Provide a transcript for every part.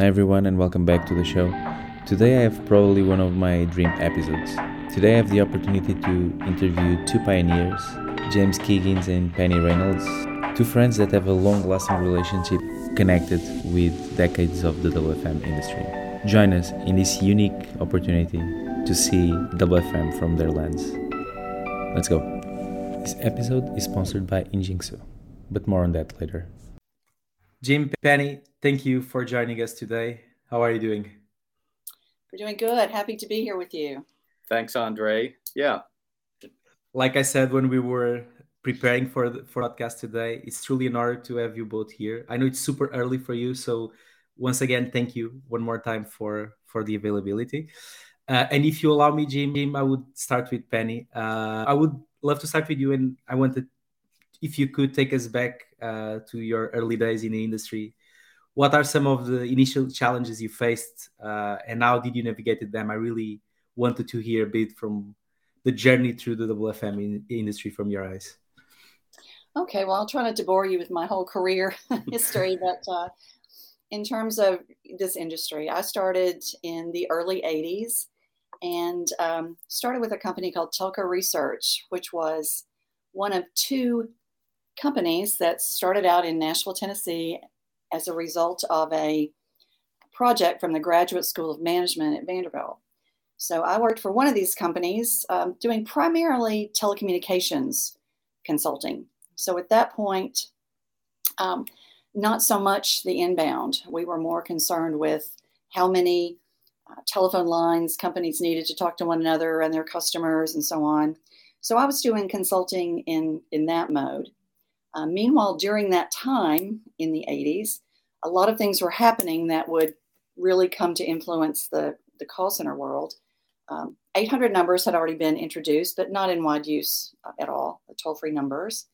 Hi everyone and welcome back to the show. Today I have probably one of my dream episodes. Today I have the opportunity to interview two pioneers, James Quiggins and Penny Reynolds, two friends that have a long-lasting relationship connected with decades of the WFM industry. Join us in this unique opportunity to see WFM from their lens. Let's go. This episode is sponsored by Injixo, but more on that later. Jim Penny, thank you for joining us today. How are you doing? We're doing good. Happy to be here with you. Thanks, Andre. Yeah. Like I said when we were preparing for the for podcast today, it's truly an honor to have you both here. I know it's super early for you, so once again, thank you one more time for for the availability. Uh, and if you allow me, Jim, Jim, I would start with Penny. Uh, I would love to start with you, and I wanted if you could take us back uh, to your early days in the industry, what are some of the initial challenges you faced, uh, and how did you navigate them? I really wanted to hear a bit from the journey through the WFM in, industry from your eyes. Okay, well, I'll try not to bore you with my whole career history, but uh, in terms of this industry, I started in the early 80s and um, started with a company called Telco Research, which was one of two companies that started out in Nashville, Tennessee as a result of a project from the Graduate School of Management at Vanderbilt. So I worked for one of these companies um, doing primarily telecommunications consulting. So at that point, um, not so much the inbound. We were more concerned with how many uh, telephone lines companies needed to talk to one another and their customers and so on. So I was doing consulting in, in that mode. Uh, meanwhile, during that time in the 80s, a lot of things were happening that would really come to influence the, the call center world. Um, 800 numbers had already been introduced, but not in wide use uh, at all, the toll free numbers.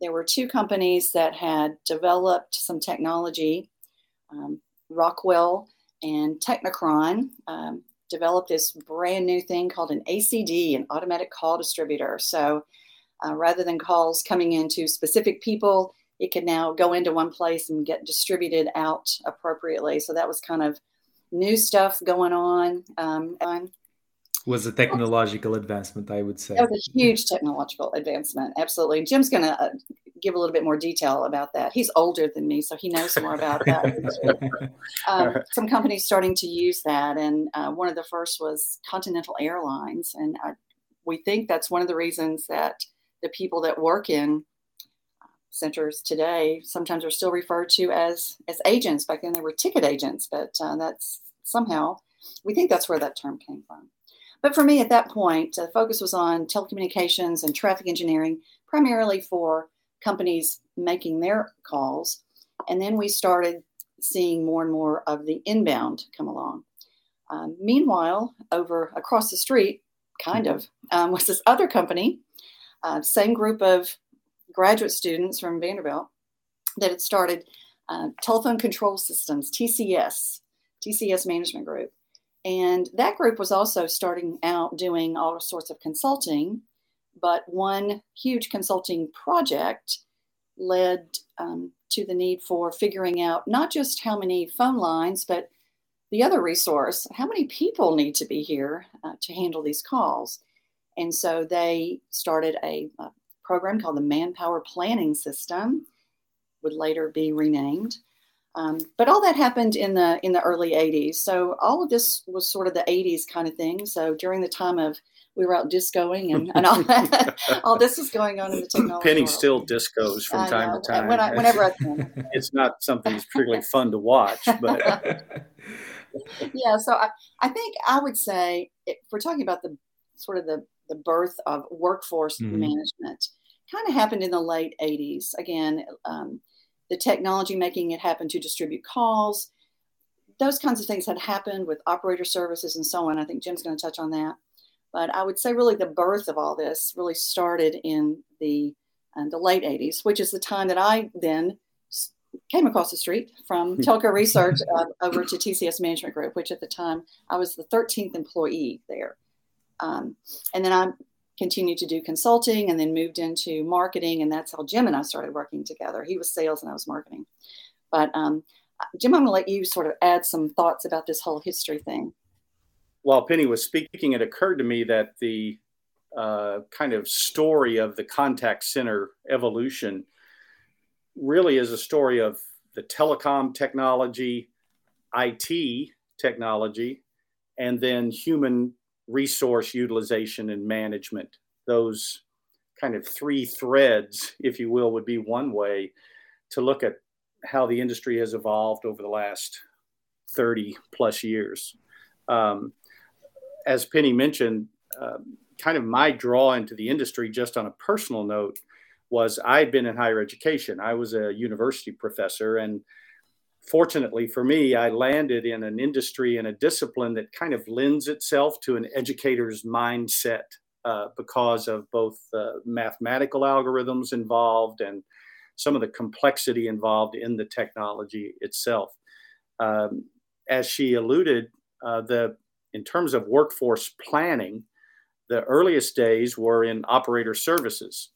There were two companies that had developed some technology, um, Rockwell and Teknekron, um, developed this brand new thing called an ACD, an automatic call distributor. So uh, rather than calls coming into specific people, it can now go into one place and get distributed out appropriately. So that was kind of new stuff going on. Um, was a technological advancement, I would say. That was a huge technological advancement, absolutely. Jim's going to uh, give a little bit more detail about that. He's older than me, so he knows more about that. um, some companies starting to use that, and uh, one of the first was Continental Airlines, and I, we think that's one of the reasons that the people that work in centers today sometimes are still referred to as as agents. Back then they were ticket agents, but uh, that's somehow we think that's where that term came from. But for me at that point, the focus was on telecommunications and traffic engineering, primarily for companies making their calls. And then we started seeing more and more of the inbound come along. Um, meanwhile, over across the street, kind of, um, was this other company uh, same group of graduate students from Vanderbilt that had started uh, telephone control systems, TCS, TCS Management Group. And that group was also starting out doing all sorts of consulting, but one huge consulting project led um, to the need for figuring out not just how many phone lines, but the other resource how many people need to be here uh, to handle these calls. And so they started a, a program called the Manpower Planning System, would later be renamed. Um, but all that happened in the in the early 80s. So all of this was sort of the 80s kind of thing. So during the time of we were out discoing and, and all that, all this was going on in the technology. Penny world. still discos from I time know. to time. When I, whenever I can. it's not something that's particularly fun to watch, but yeah. So I, I think I would say if we're talking about the sort of the the birth of workforce mm-hmm. management kind of happened in the late 80s. Again, um, the technology making it happen to distribute calls, those kinds of things had happened with operator services and so on. I think Jim's going to touch on that. But I would say really the birth of all this really started in the uh, the late 80s, which is the time that I then came across the street from Telco Research uh, over to TCS Management Group, which at the time I was the 13th employee there. Um, and then I continued to do consulting and then moved into marketing. And that's how Jim and I started working together. He was sales and I was marketing. But um, Jim, I'm going to let you sort of add some thoughts about this whole history thing. While Penny was speaking, it occurred to me that the uh, kind of story of the contact center evolution really is a story of the telecom technology, IT technology, and then human resource utilization and management. Those kind of three threads, if you will, would be one way to look at how the industry has evolved over the last 30 plus years. Um, as Penny mentioned, um, kind of my draw into the industry, just on a personal note, was I'd been in higher education. I was a university professor, and fortunately for me, I landed in an industry and a discipline that kind of lends itself to an educator's mindset uh, because of both the mathematical algorithms involved and some of the complexity involved in the technology itself. Um, as she alluded, uh, the in terms of workforce planning, the earliest days were in operator services.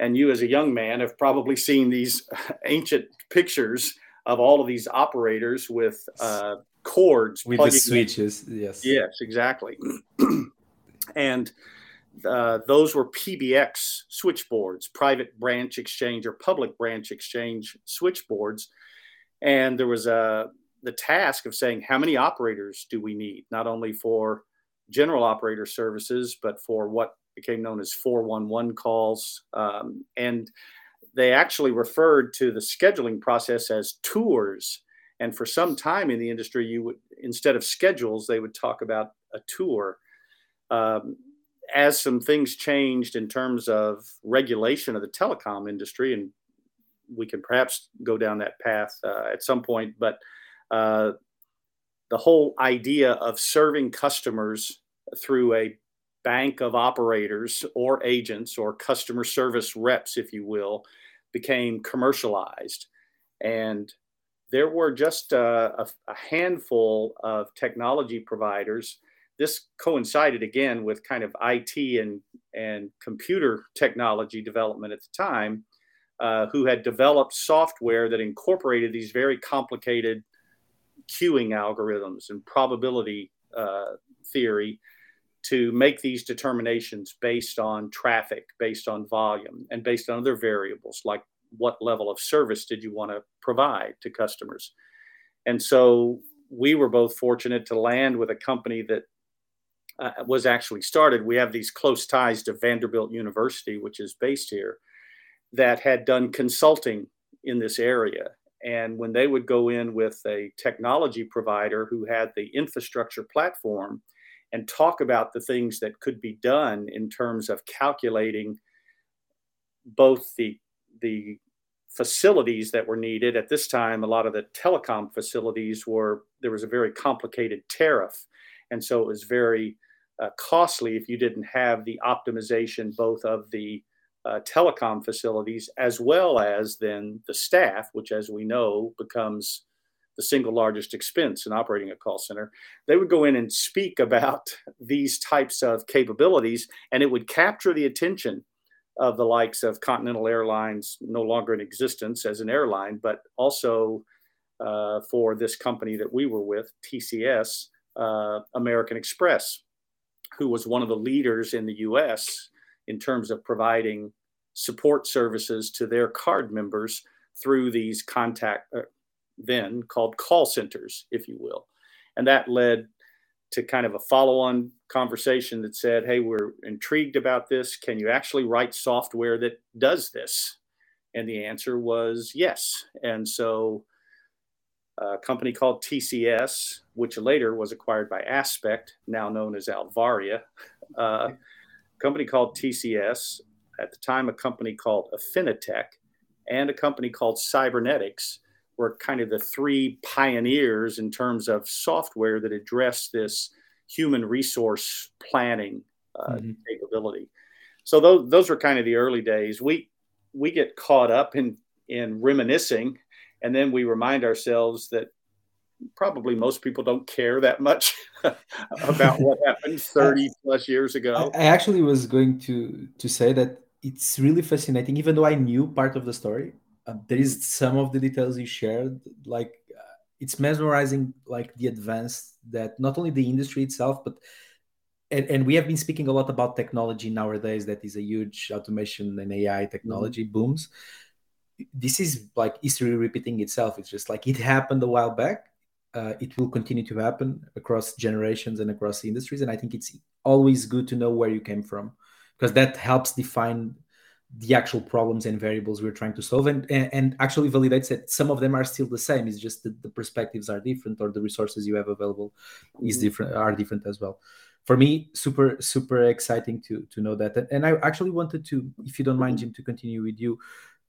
And you, as a young man, have probably seen these ancient pictures of all of these operators with uh, cords with the switches. In. Yes. Yes, exactly. and uh, those were PBX switchboards, private branch exchange or public branch exchange switchboards. And there was a uh, the task of saying how many operators do we need, not only for general operator services, but for what became known as 411 calls. Um, and they actually referred to the scheduling process as tours. And for some time in the industry, you would instead of schedules, they would talk about a tour. Um, as some things changed in terms of regulation of the telecom industry, and we can perhaps go down that path uh, at some point, but uh, the whole idea of serving customers through a bank of operators or agents or customer service reps, if you will, became commercialized. And there were just a, a, a handful of technology providers this coincided again with kind of IT and, and computer technology development at the time, uh, who had developed software that incorporated these very complicated queuing algorithms and probability uh, theory to make these determinations based on traffic, based on volume, and based on other variables like what level of service did you want to provide to customers. And so we were both fortunate to land with a company that uh, was actually started, we have these close ties to Vanderbilt University, which is based here, that had done consulting in this area. And when they would go in with a technology provider who had the infrastructure platform and talk about the things that could be done in terms of calculating both the, the facilities that were needed. At this time a lot of the telecom facilities were there was a very complicated tariff. And so it was very uh, costly if you didn't have the optimization both of the uh, telecom facilities as well as then the staff, which, as we know, becomes the single largest expense in operating a call center. They would go in and speak about these types of capabilities, and it would capture the attention of the likes of Continental Airlines, no longer in existence as an airline, but also uh, for this company that we were with, TCS, uh, American Express who was one of the leaders in the US in terms of providing support services to their card members through these contact, uh, then called call centers, if you will. And that led to kind of a follow on conversation that said, Hey, we're intrigued about this. Can you actually write software that does this? And the answer was yes. And so a company called TCS, which later was acquired by Aspect, now known as Alvaria. Uh, company called TCS, at the time, a company called Affinitech, and a company called Cybernetics were kind of the three pioneers in terms of software that addressed this human resource planning uh, mm-hmm. capability. So those those were kind of the early days. We we get caught up in in reminiscing and then we remind ourselves that probably most people don't care that much about what happened 30 plus years ago. I actually was going to to say that it's really fascinating, even though I knew part of the story. Uh, there is some of the details you shared, like uh, it's mesmerizing like the advance that not only the industry itself but and, and we have been speaking a lot about technology nowadays that is a huge automation and ai technology mm-hmm. booms. This is like history repeating itself. It's just like it happened a while back. Uh, it will continue to happen across generations and across industries and i think it's always good to know where you came from because that helps define the actual problems and variables we're trying to solve. And, and actually validates that some of them are still the same. It's just that the perspectives are different or the resources you have available is mm-hmm. different are different as well. For me super super exciting to to know that. And i actually wanted to if you don't mind jim to continue with you.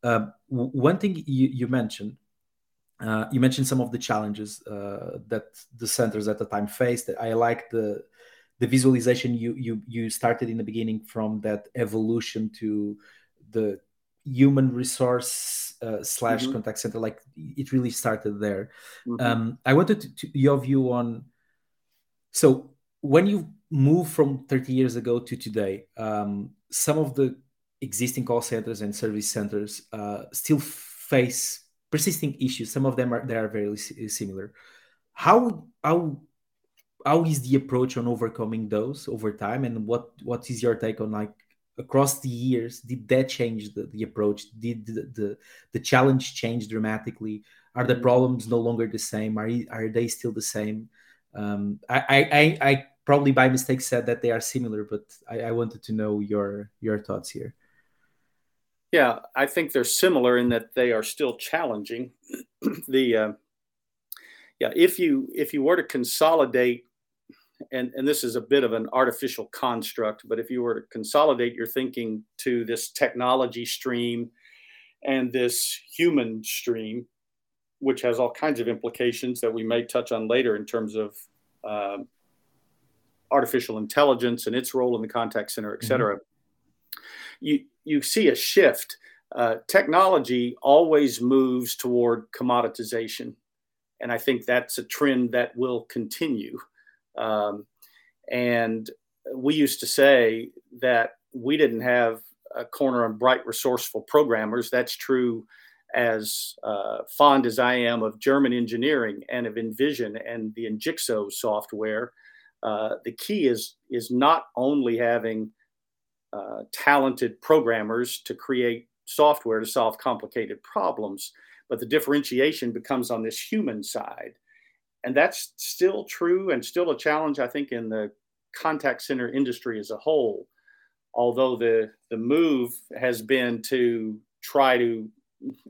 Uh, one thing you, you mentioned uh, you mentioned some of the challenges uh, that the centers at the time faced. I like the the visualization you you you started in the beginning from that evolution to the human resource uh, slash mm-hmm. contact center like it really started there mm-hmm. um, i wanted to, to, your view on so when you move from 30 years ago to today um, some of the existing call centers and service centers uh, still face persisting issues some of them are they are very similar how how how is the approach on overcoming those over time and what what is your take on like across the years did that change the, the approach? Did the, the, the challenge change dramatically? Are the mm-hmm. problems no longer the same? Are, are they still the same? Um, I, I, I probably by mistake said that they are similar but I, I wanted to know your your thoughts here. Yeah i think they're similar in that they are still challenging. The uh, yeah if you if you were to consolidate and, and this is a bit of an artificial construct, but if you were to consolidate your thinking to this technology stream and this human stream, which has all kinds of implications that we may touch on later in terms of uh, artificial intelligence and its role in the contact center, et mm-hmm. cetera, mm-hmm. you, you see a shift. Uh, technology always moves toward commoditization. And I think that's a trend that will continue. Um, and we used to say that we didn't have a corner on bright, resourceful programmers. That's true as uh, fond as I am of German engineering and of InVision and the Injixo software. Uh, the key is is not only having uh, talented programmers to create software to solve complicated problems, but the differentiation becomes on this human side and that's still true and still a challenge, I think, in the contact center industry as a whole. Although the the move has been to try to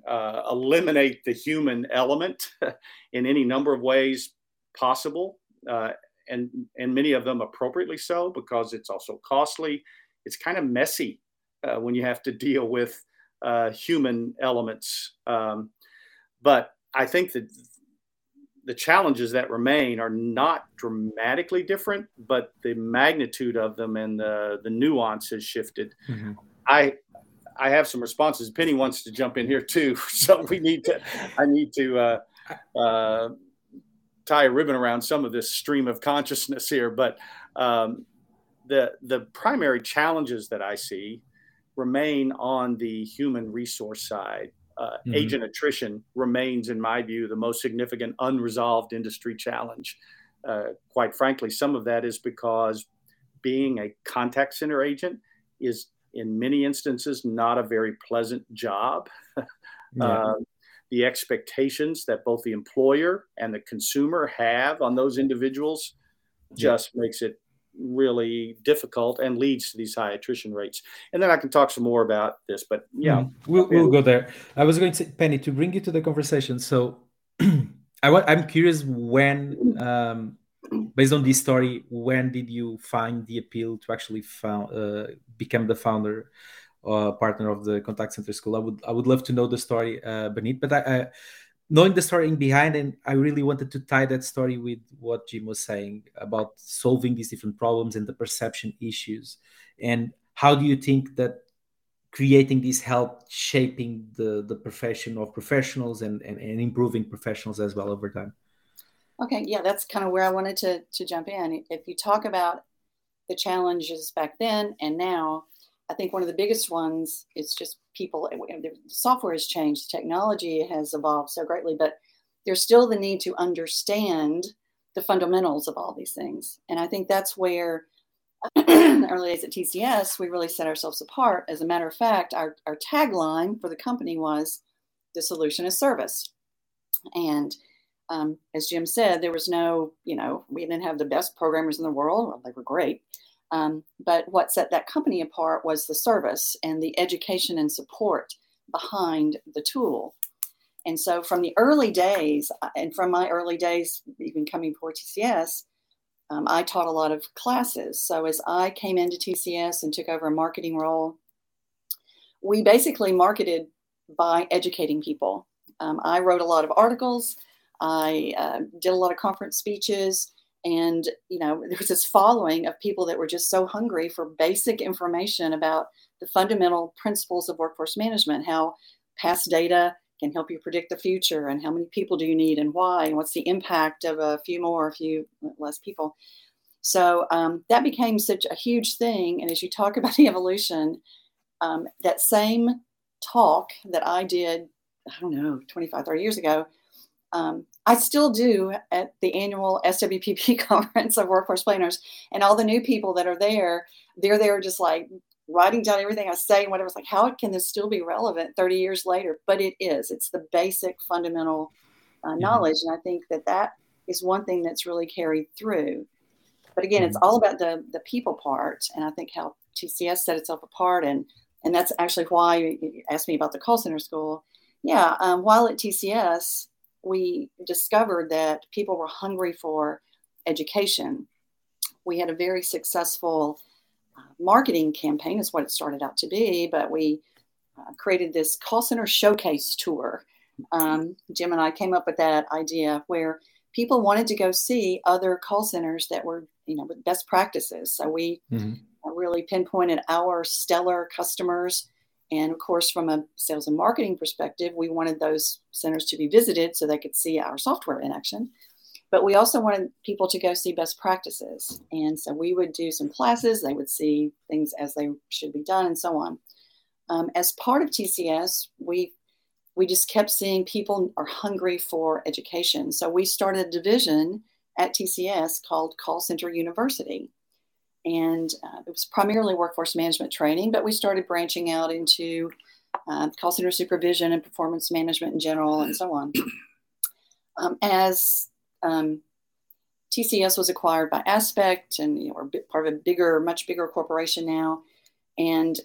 uh, eliminate the human element in any number of ways possible, uh, and and many of them appropriately so because it's also costly. It's kind of messy uh, when you have to deal with uh, human elements. Um, but I think that the challenges that remain are not dramatically different, but the magnitude of them and the, the nuance has shifted. Mm-hmm. I I have some responses. Penny wants to jump in here too, so we need to. I need to uh, uh, tie a ribbon around some of this stream of consciousness here. But um, the the primary challenges that I see remain on the human resource side uh, mm-hmm. agent attrition remains, in my view, the most significant unresolved industry challenge. Uh, quite frankly, some of that is because being a contact center agent is, in many instances, not a very pleasant job. yeah. uh, the expectations that both the employer and the consumer have on those individuals just yeah. makes it really difficult and leads to these high attrition rates. And then I can talk some more about this, but yeah, mm, we'll, we'll go there. I was going to Penny to bring you to the conversation. So I'm curious when, um, based on this story, when did you find the appeal to actually found, uh, become the founder? Uh, partner of the contact center school. I would I would love to know the story uh, beneath, but I, I knowing the story behind and i really wanted to tie that story with what jim was saying about solving these different problems and the perception issues. And how do you think that creating this help shaping the the profession of professionals and, and, and improving professionals as well over time? Okay yeah that's kind of where i wanted to to jump in. If you talk about the challenges back then and now I think one of the biggest ones is just people. The software has changed, technology has evolved so greatly, but there's still the need to understand the fundamentals of all these things. And I think that's where in the early days at TCS, we really set ourselves apart. As a matter of fact, our, our tagline for the company was the solution is service. And um, as Jim said, there was no, you know, we didn't have the best programmers in the world. Well, they were great. Um, but what set that company apart was the service and the education and support behind the tool. And so from the early days, uh, and from my early days, even coming before TCS, um, I taught a lot of classes. So as I came into TCS and took over a marketing role, we basically marketed by educating people. Um, I wrote a lot of articles. I uh, did a lot of conference speeches, and you know there was this following of people that were just so hungry for basic information about the fundamental principles of workforce management, how past data can help you predict the future and how many people do you need and why and what's the impact of a few more a few less people. So um, that became such a huge thing and as you talk about the evolution um, that same talk that i did i don't know 25 30 years ago um, i still do at the annual swpp conference of workforce planners and all the new people that are there they're there just like writing down everything I say and whatever. It's like, how can this still be relevant 30 years later? But it is. It's the basic fundamental uh, mm-hmm. knowledge. And I think that that is one thing that's really carried through. But again, mm-hmm. it's all about the the people part. And I think how TCS set itself apart. And, and that's actually why you asked me about the call center school. Yeah, um, while at TCS, we discovered that people were hungry for education. We had a very successful marketing campaign is what it started out to be, but we uh, created this call center showcase tour. Um, Jim and I came up with that idea where people wanted to go see other call centers that were, you know, with best practices. So we mm-hmm. really pinpointed our stellar customers. And of course, from a sales and marketing perspective, we wanted those centers to be visited so they could see our software in action. But we also wanted people to go see best practices. And so we would do some classes, they would see things as they should be done, and so on. Um, as part of TCS, we we just kept seeing people are hungry for education. So we started a division at TCS called Call Center University. And uh, it was primarily workforce management training, but we started branching out into uh, call center supervision and performance management in general, and so on. Um, as um, TCS was acquired by Aspect, and you know, we're part of a bigger, much bigger corporation now. And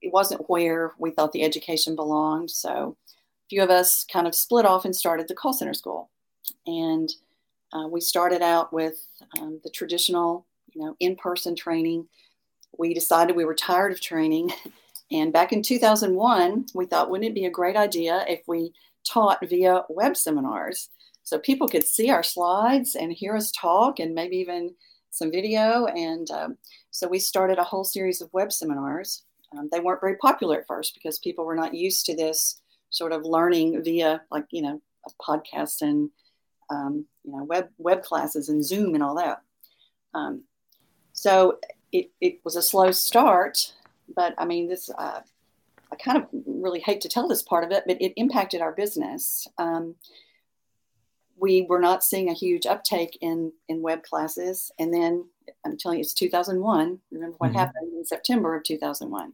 it wasn't where we thought the education belonged. So a few of us kind of split off and started the call center school. And uh, we started out with um, the traditional, you know, in-person training. We decided we were tired of training. And back in 2001, we thought, wouldn't it be a great idea if we taught via web seminars? so people could see our slides and hear us talk and maybe even some video. And um, so we started a whole series of web seminars. Um, they weren't very popular at first because people were not used to this sort of learning via like you know a podcast and um, you know web web classes and Zoom and all that. So it, it was a slow start, but I mean this. Uh, I kind of really hate to tell this part of it, but it impacted our business. Um, we were not seeing a huge uptake in in web classes and then i'm telling you it's 2001 remember what mm-hmm. happened in september of 2001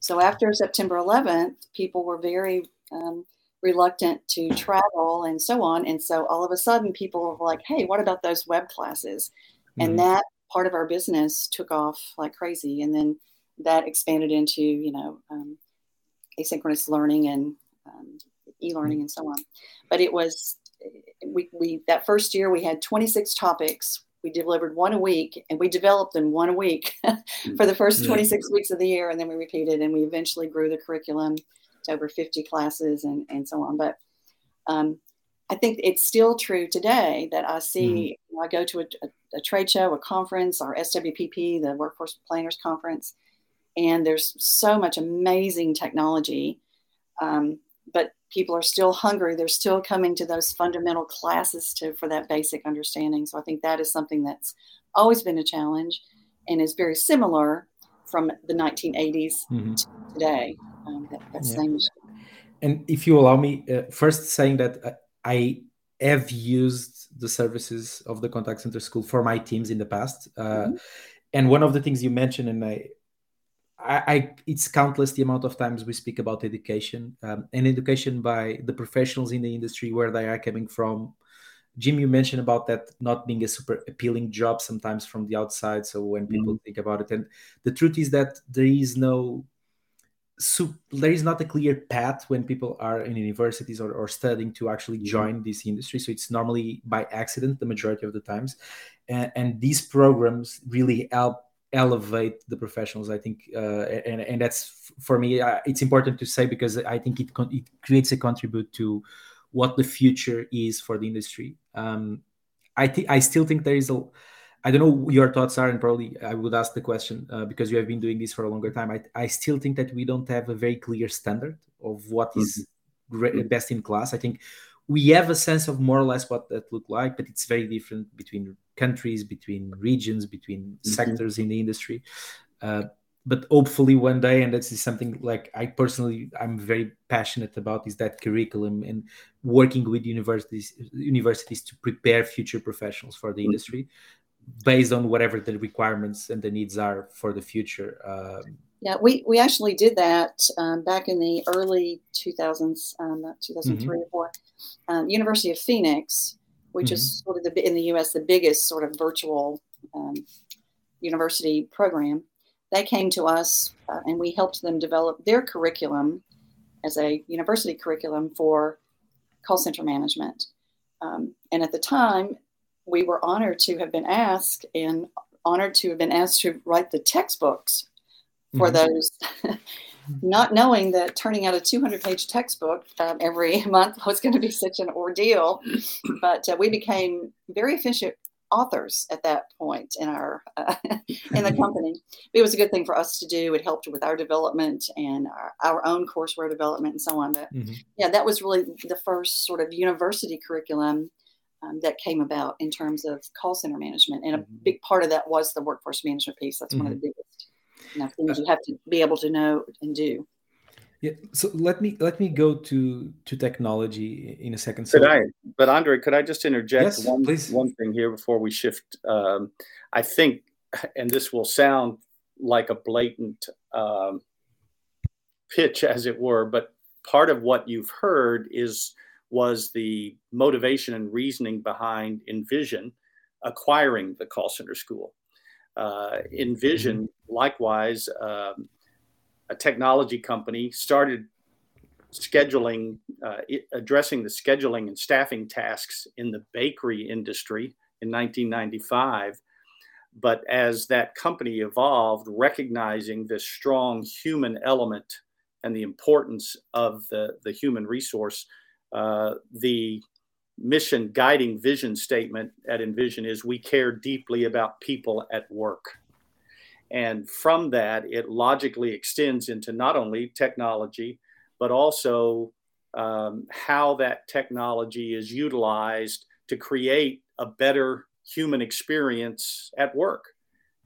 so after september 11th people were very um, reluctant to travel and so on and so all of a sudden people were like hey what about those web classes mm-hmm. and that part of our business took off like crazy and then that expanded into you know um, asynchronous learning and um, e-learning mm-hmm. and so on. But it was we, we that first year we had 26 topics. We delivered one a week and we developed them one a week for the first 26 weeks of the year and then we repeated and we eventually grew the curriculum to over 50 classes and, and so on. But um, i think it's still true today that i see mm-hmm. i go to a, a, a, trade show a conference our swpp the workforce planners conference and there's so much amazing technology um, but people are still hungry. They're still coming to those fundamental classes to for that basic understanding. So I think that is something that's always been a challenge and is very similar from the 1980s mm-hmm. to today. Um, that, that yeah. same And if you allow me, uh, first saying that uh, I have used the services of the contact center school for my teams in the past. Uh, mm-hmm. And one of the things you mentioned, and I, I, I, it's countless the amount of times we speak about education um, and education by the professionals in the industry where they are coming from. Jim, you mentioned about that not being a super appealing job sometimes from the outside. So when people mm-hmm. think about it, and the truth is that there is no so there is not a clear path when people are in universities or, or studying to actually mm-hmm. join this industry. So it's normally by accident the majority of the times. And, and these programs really help elevate the professionals i think uh, and, and that's for me uh, it's important to say because i think it, it creates a contribute to what the future is for the industry. Um, i think i still think there is a I don't know what your thoughts are, and probably I would ask the question uh, because you have been doing this for a longer time. I, I still think that we don't have a very clear standard of what is mm-hmm. best in class. I think we have a sense of more or less what that look like, but it's very different between countries, between regions, between mm-hmm. sectors in the industry. Uh, but hopefully one day, and this is something like I personally I'm very passionate about, is that curriculum and working with universities universities to prepare future professionals for the mm-hmm. industry based on whatever the requirements and the needs are for the future. Um, yeah, we, we actually did that um, back in the early 2000s, um, 2003 mm-hmm. or 4. Um, University of Phoenix, which mm-hmm. is sort of the in the U.S. the biggest sort of virtual um, university program. They came to us uh, and we helped them develop their curriculum as a university curriculum for call center management. Um, and at the time, we were honored to have been asked and honored to have been asked to write the textbooks for mm-hmm. those, not knowing that turning out a 200 page textbook um, every month was going to be such an ordeal. But uh, we became very efficient authors at that point in our uh, in the company. It was a good thing for us to do. It helped with our development and our, our own courseware development and so on. But mm-hmm. yeah, that was really the first sort of university curriculum um, that came about in terms of call center management. And a mm-hmm. big part of that was the workforce management piece. That's mm-hmm. one of the mm-hmm. biggest you know, things you have to be able to know and do. Yeah. So let me let me go to to technology in a second. So, could I? But Andre, could I just interject yes, one please. one thing here before we shift? Um, I think, and this will sound like a blatant um, pitch, as it were, but part of what you've heard is was the motivation and reasoning behind InVision acquiring the call center school. Uh, InVision, mm-hmm. likewise, um, a technology company, started scheduling, uh, it, addressing the scheduling and staffing tasks in the bakery industry in 1995. But as that company evolved, recognizing this strong human element and the importance of the, the human resource, the mission guiding vision statement at InVision is we care deeply about people at work. And from that, it logically extends into not only technology, but also um, how that technology is utilized to create a better human experience at work.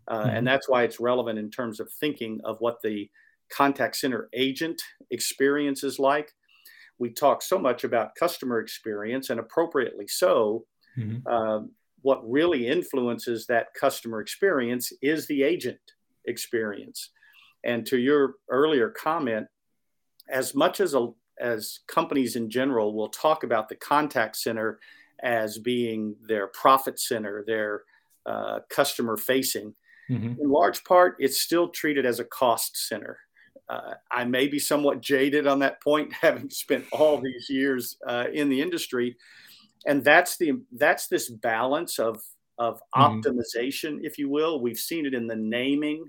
Uh, mm-hmm. And that's why it's relevant in terms of thinking of what the contact center agent experience is like we talk so much about customer experience and appropriately so. Mm-hmm. Um, what really influences that customer experience is the agent experience. And to your earlier comment, as much as a, as companies in general will talk about the contact center as being their profit center, their uh, customer facing, mm-hmm. in large part, it's still treated as a cost center uh, I may be somewhat jaded on that point, having spent all these years uh, in the industry, and that's the that's this balance of of mm-hmm. optimization, if you will. We've seen it in the naming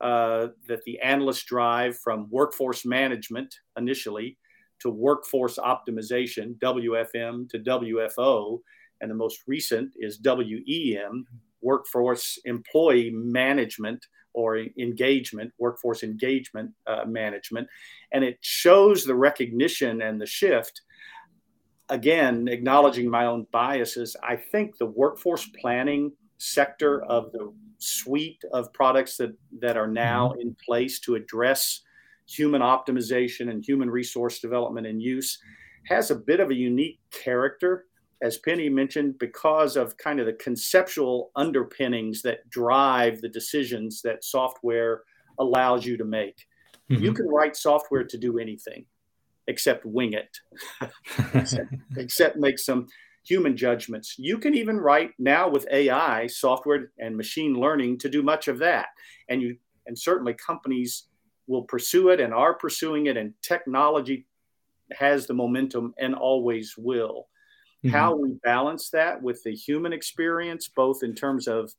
uh, that the analysts drive from workforce management initially to workforce optimization, WFM to WFO, and the most recent is WEM, workforce employee management or engagement, workforce engagement uh, management. And it shows the recognition and the shift. Again, acknowledging my own biases, I think the workforce planning sector of the suite of products that, that are now mm-hmm. in place to address human optimization and human resource development and use has a bit of a unique character as Penny mentioned, because of kind of the conceptual underpinnings that drive the decisions that software allows you to make. Mm-hmm. You can write software to do anything except wing it, except, except make some human judgments. You can even write now with AI software and machine learning to do much of that. And you and certainly companies will pursue it and are pursuing it and technology has the momentum and always will mm-hmm. how we balance that with the human experience, both in terms of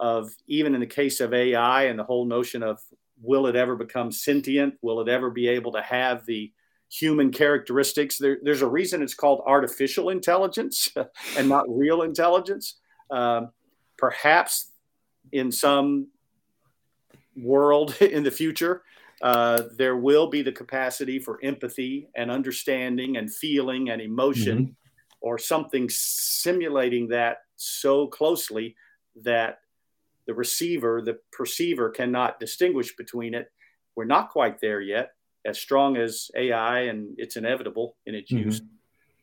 of even in the case of AI and the whole notion of will it ever become sentient? Will it ever be able to have the human characteristics? There, there's a reason it's called artificial intelligence and not real intelligence. Um, perhaps in some world in the future, uh, there will be the capacity for empathy and understanding and feeling and emotion mm-hmm or something simulating that so closely that the receiver, the perceiver cannot distinguish between it. We're not quite there yet, as strong as AI, and it's inevitable in its mm-hmm. use.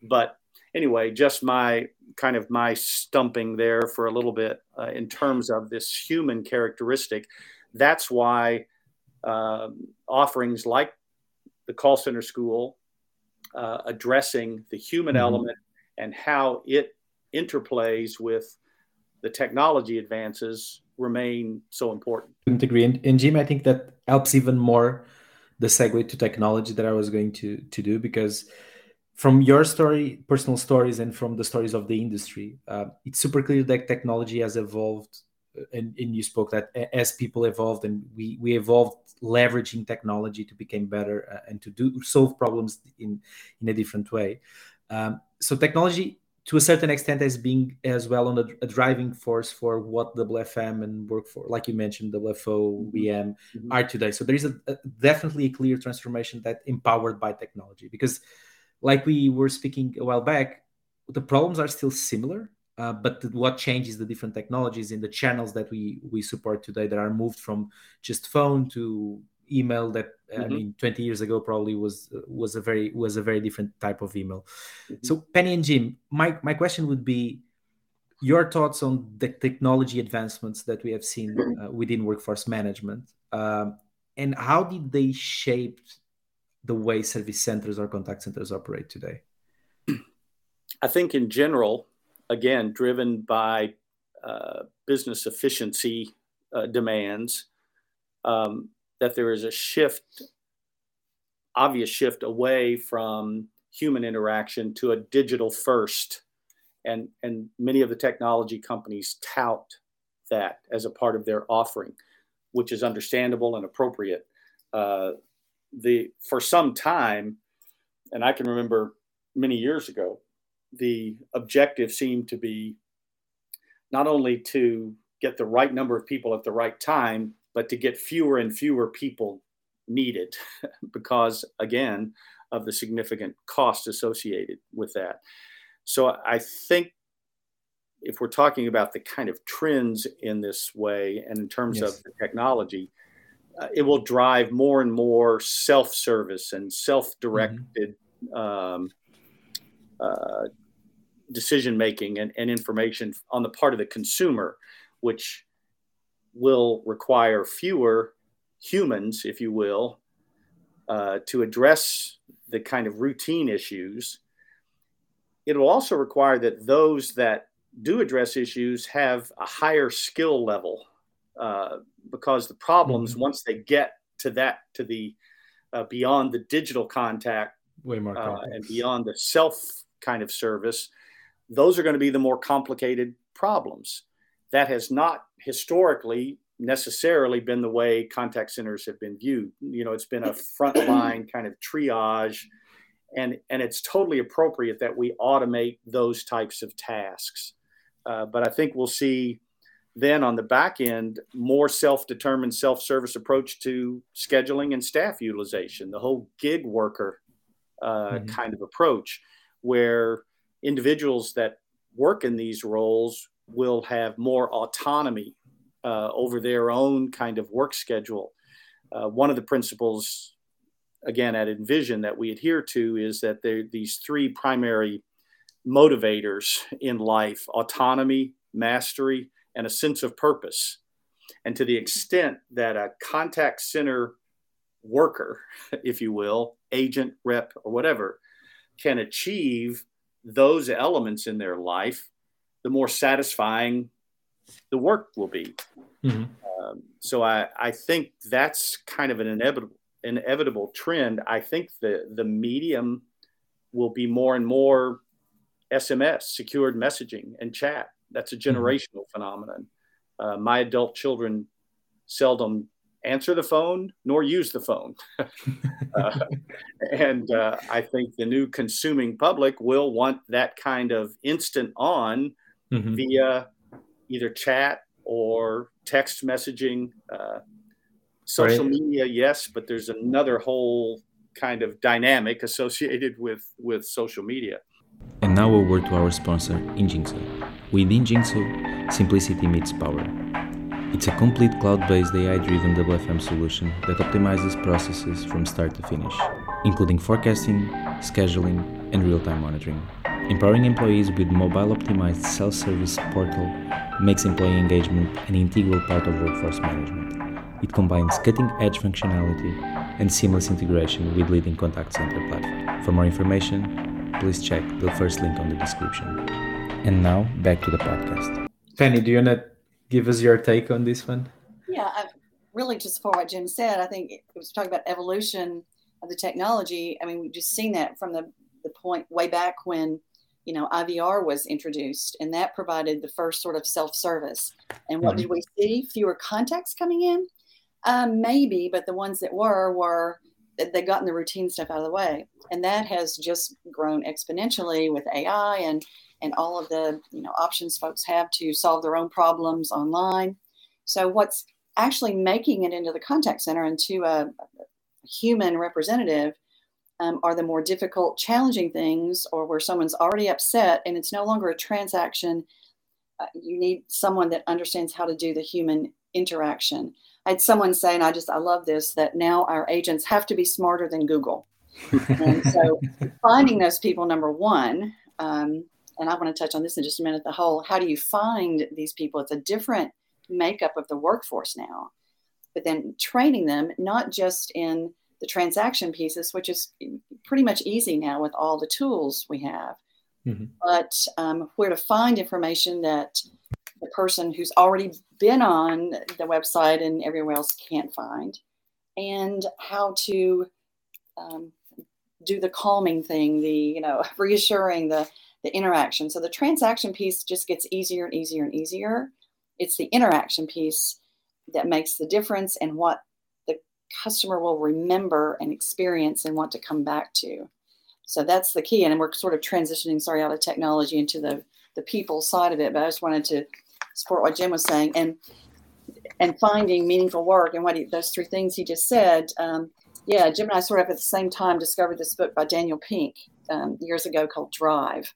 But anyway, just my kind of my stumping there for a little bit uh, in terms of this human characteristic. That's why um, offerings like the call center school uh, addressing the human mm-hmm. element and how it interplays with the technology advances remain so important. I agree. And, and Jim, I think that helps even more the segue to technology that I was going to to do because from your story, personal stories, and from the stories of the industry, uh, it's super clear that technology has evolved. Uh, and, and you spoke that as people evolved and we, we evolved leveraging technology to become better uh, and to do solve problems in in a different way. Um, so technology to a certain extent has been as well on a, a, driving force for what WFM and work for, like you mentioned, WFO, VM mm-hmm. are today. So there is a, a, definitely a clear transformation that empowered by technology because, like we were speaking a while back, the problems are still similar, uh, but the, what changes the different technologies in the channels that we we support today that are moved from just phone to email that mm-hmm. I mean 20 years ago probably was was a very was a very different type of email. Mm-hmm. So Penny and Jim, my my question would be your thoughts on the technology advancements that we have seen uh, within workforce management um, and how did they shape the way service centers or contact centers operate today i think in general again driven by uh, business efficiency uh, demands um, that there is a shift, obvious shift away from human interaction to a digital first. And, and many of the technology companies tout that as a part of their offering, which is understandable and appropriate. Uh, the for some time, and I can remember many years ago, the objective seemed to be not only to get the right number of people at the right time, but to get fewer and fewer people needed because, again, of the significant cost associated with that. So I think if we're talking about the kind of trends in this way and in terms yes. of the technology, uh, it will drive more and more self service and self directed mm-hmm. um, uh, decision making and, and, information on the part of the consumer, which will require fewer humans, if you will, uh, to address the kind of routine issues. It will also require that those that do address issues have a higher skill level uh, because the problems, mm-hmm. once they get to that, to the uh, beyond the digital contact way more uh, and beyond the self kind of service, those are going to be the more complicated problems that has not historically necessarily been the way contact centers have been viewed. You know, it's been a frontline kind of triage, and and it's totally appropriate that we automate those types of tasks. Uh, but I think we'll see then on the back end more self-determined self-service approach to scheduling and staff utilization the whole gig worker uh, mm-hmm. kind of approach where individuals that work in these roles will have more autonomy uh, over their own kind of work schedule. Uh, one of the principles, again, at InVision that we adhere to is that there these three primary motivators in life autonomy, mastery, and a sense of purpose. And to the extent that a contact center worker, if you will, agent, rep, or whatever, can achieve those elements in their life, the more satisfying the work will be. Mm-hmm. Um, so I, I think that's kind of an inevitable inevitable trend. I think the the medium will be more and more SMS, secured messaging, and chat. That's a mm-hmm. generational mm-hmm. phenomenon. Uh, my adult children seldom answer the phone nor use the phone. uh, and uh, I think the new consuming public will want that kind of instant on mm-hmm. via either chat or text messaging. Uh, social right. media, yes, but there's another whole kind of dynamic associated with, with social media. And now a word to our sponsor, Injixo. With Injixo, simplicity meets power. It's a complete cloud-based AI-driven WFM solution that optimizes processes from start to finish, including forecasting, scheduling, and real-time monitoring. Empowering employees with mobile-optimized self-service portal makes employee engagement an integral part of workforce management. It combines cutting-edge functionality and seamless integration with leading contact center platform. For more information, please check the first link on the description. And now back to the podcast. Penny, do you want to give us your take on this one? Yeah, I, really just for what Jim said, I think it was talking about evolution of the technology. I mean, we've just seen that from the, the point way back when, you know, IVR was introduced and that provided the first sort of self-service. And what mm-hmm. did we see? Fewer contacts coming in? Um, maybe, but the ones that were, were they gotten the routine stuff out of the way. And that has just grown exponentially with AI and and all of the you know options folks have to solve their own problems online. So what's actually making it into the contact center and to a human representative um, are the more difficult, challenging things, or where someone's already upset and it's no longer a transaction. Uh, you need someone that understands how to do the human interaction. I had someone say, and I just I love this, that now our agents have to be smarter than Google. and so finding those people, number one, um, and I want to touch on this in just a minute, the whole how do you find these people? It's a different makeup of the workforce now. But then training them, not just in the transaction pieces, which is pretty much easy now with all the tools we have, mm-hmm. but um, where to find information that the person who's already been on the website and everywhere else can't find, and how to um, do the calming thing, the you know reassuring, the the interaction. So the transaction piece just gets easier and easier and easier. It's the interaction piece that makes the difference and what customer will remember and experience and want to come back to. So that's the key. And we're sort of transitioning, sorry, out of technology into the, the people side of it. But I just wanted to support what Jim was saying and and finding meaningful work and what he, those three things he just said. Um, yeah, Jim and I sort of at the same time discovered this book by Daniel Pink um, years ago called Drive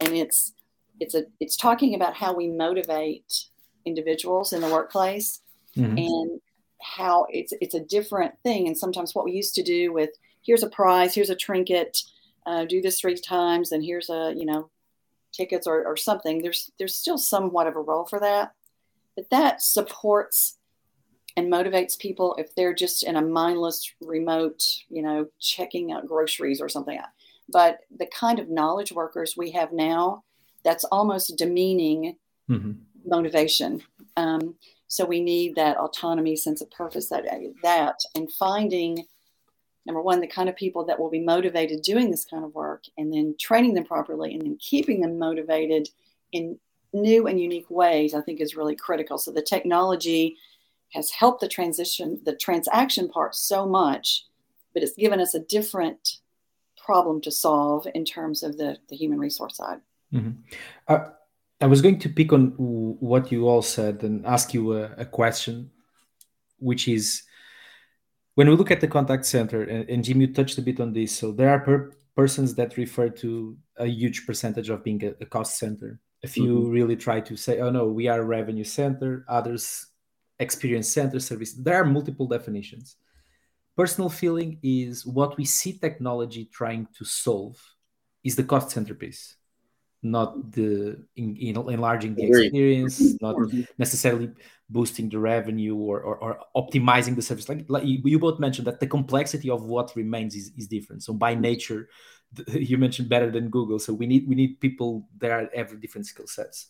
and it's it's a it's talking about how we motivate individuals in the workplace mm-hmm. and how it's it's a different thing and sometimes what we used to do with here's a prize here's a trinket uh, do this three times and here's a you know tickets or, or something there's there's still somewhat of a role for that but that supports and motivates people if they're just in a mindless remote you know checking out groceries or something but the kind of knowledge workers we have now, that's almost demeaning mm-hmm. motivation. Um, so we need that autonomy, sense of purpose, that that, and finding number one the kind of people that will be motivated doing this kind of work, and then training them properly, and then keeping them motivated in new and unique ways. I think is really critical. So the technology has helped the transition, the transaction part so much, but it's given us a different problem to solve in terms of the, the human resource side. Mm-hmm. Uh, I was going to pick on what you all said and ask you a, a question, which is when we look at the contact center, and, and Jim, you touched a bit on this. So there are per- persons that refer to a huge percentage of being a, a cost center. If you mm-hmm. really try to say, oh no, we are a revenue center, others experience center service, there are multiple definitions personal feeling is what we see technology trying to solve is the cost centerpiece not the in, in enlarging the experience, not mm-hmm. necessarily boosting the revenue or, or, or, optimizing the service. Like, like you both mentioned that the complexity of what remains is, is different. So by nature, you mentioned better than Google. So we need we need people that have different skill sets.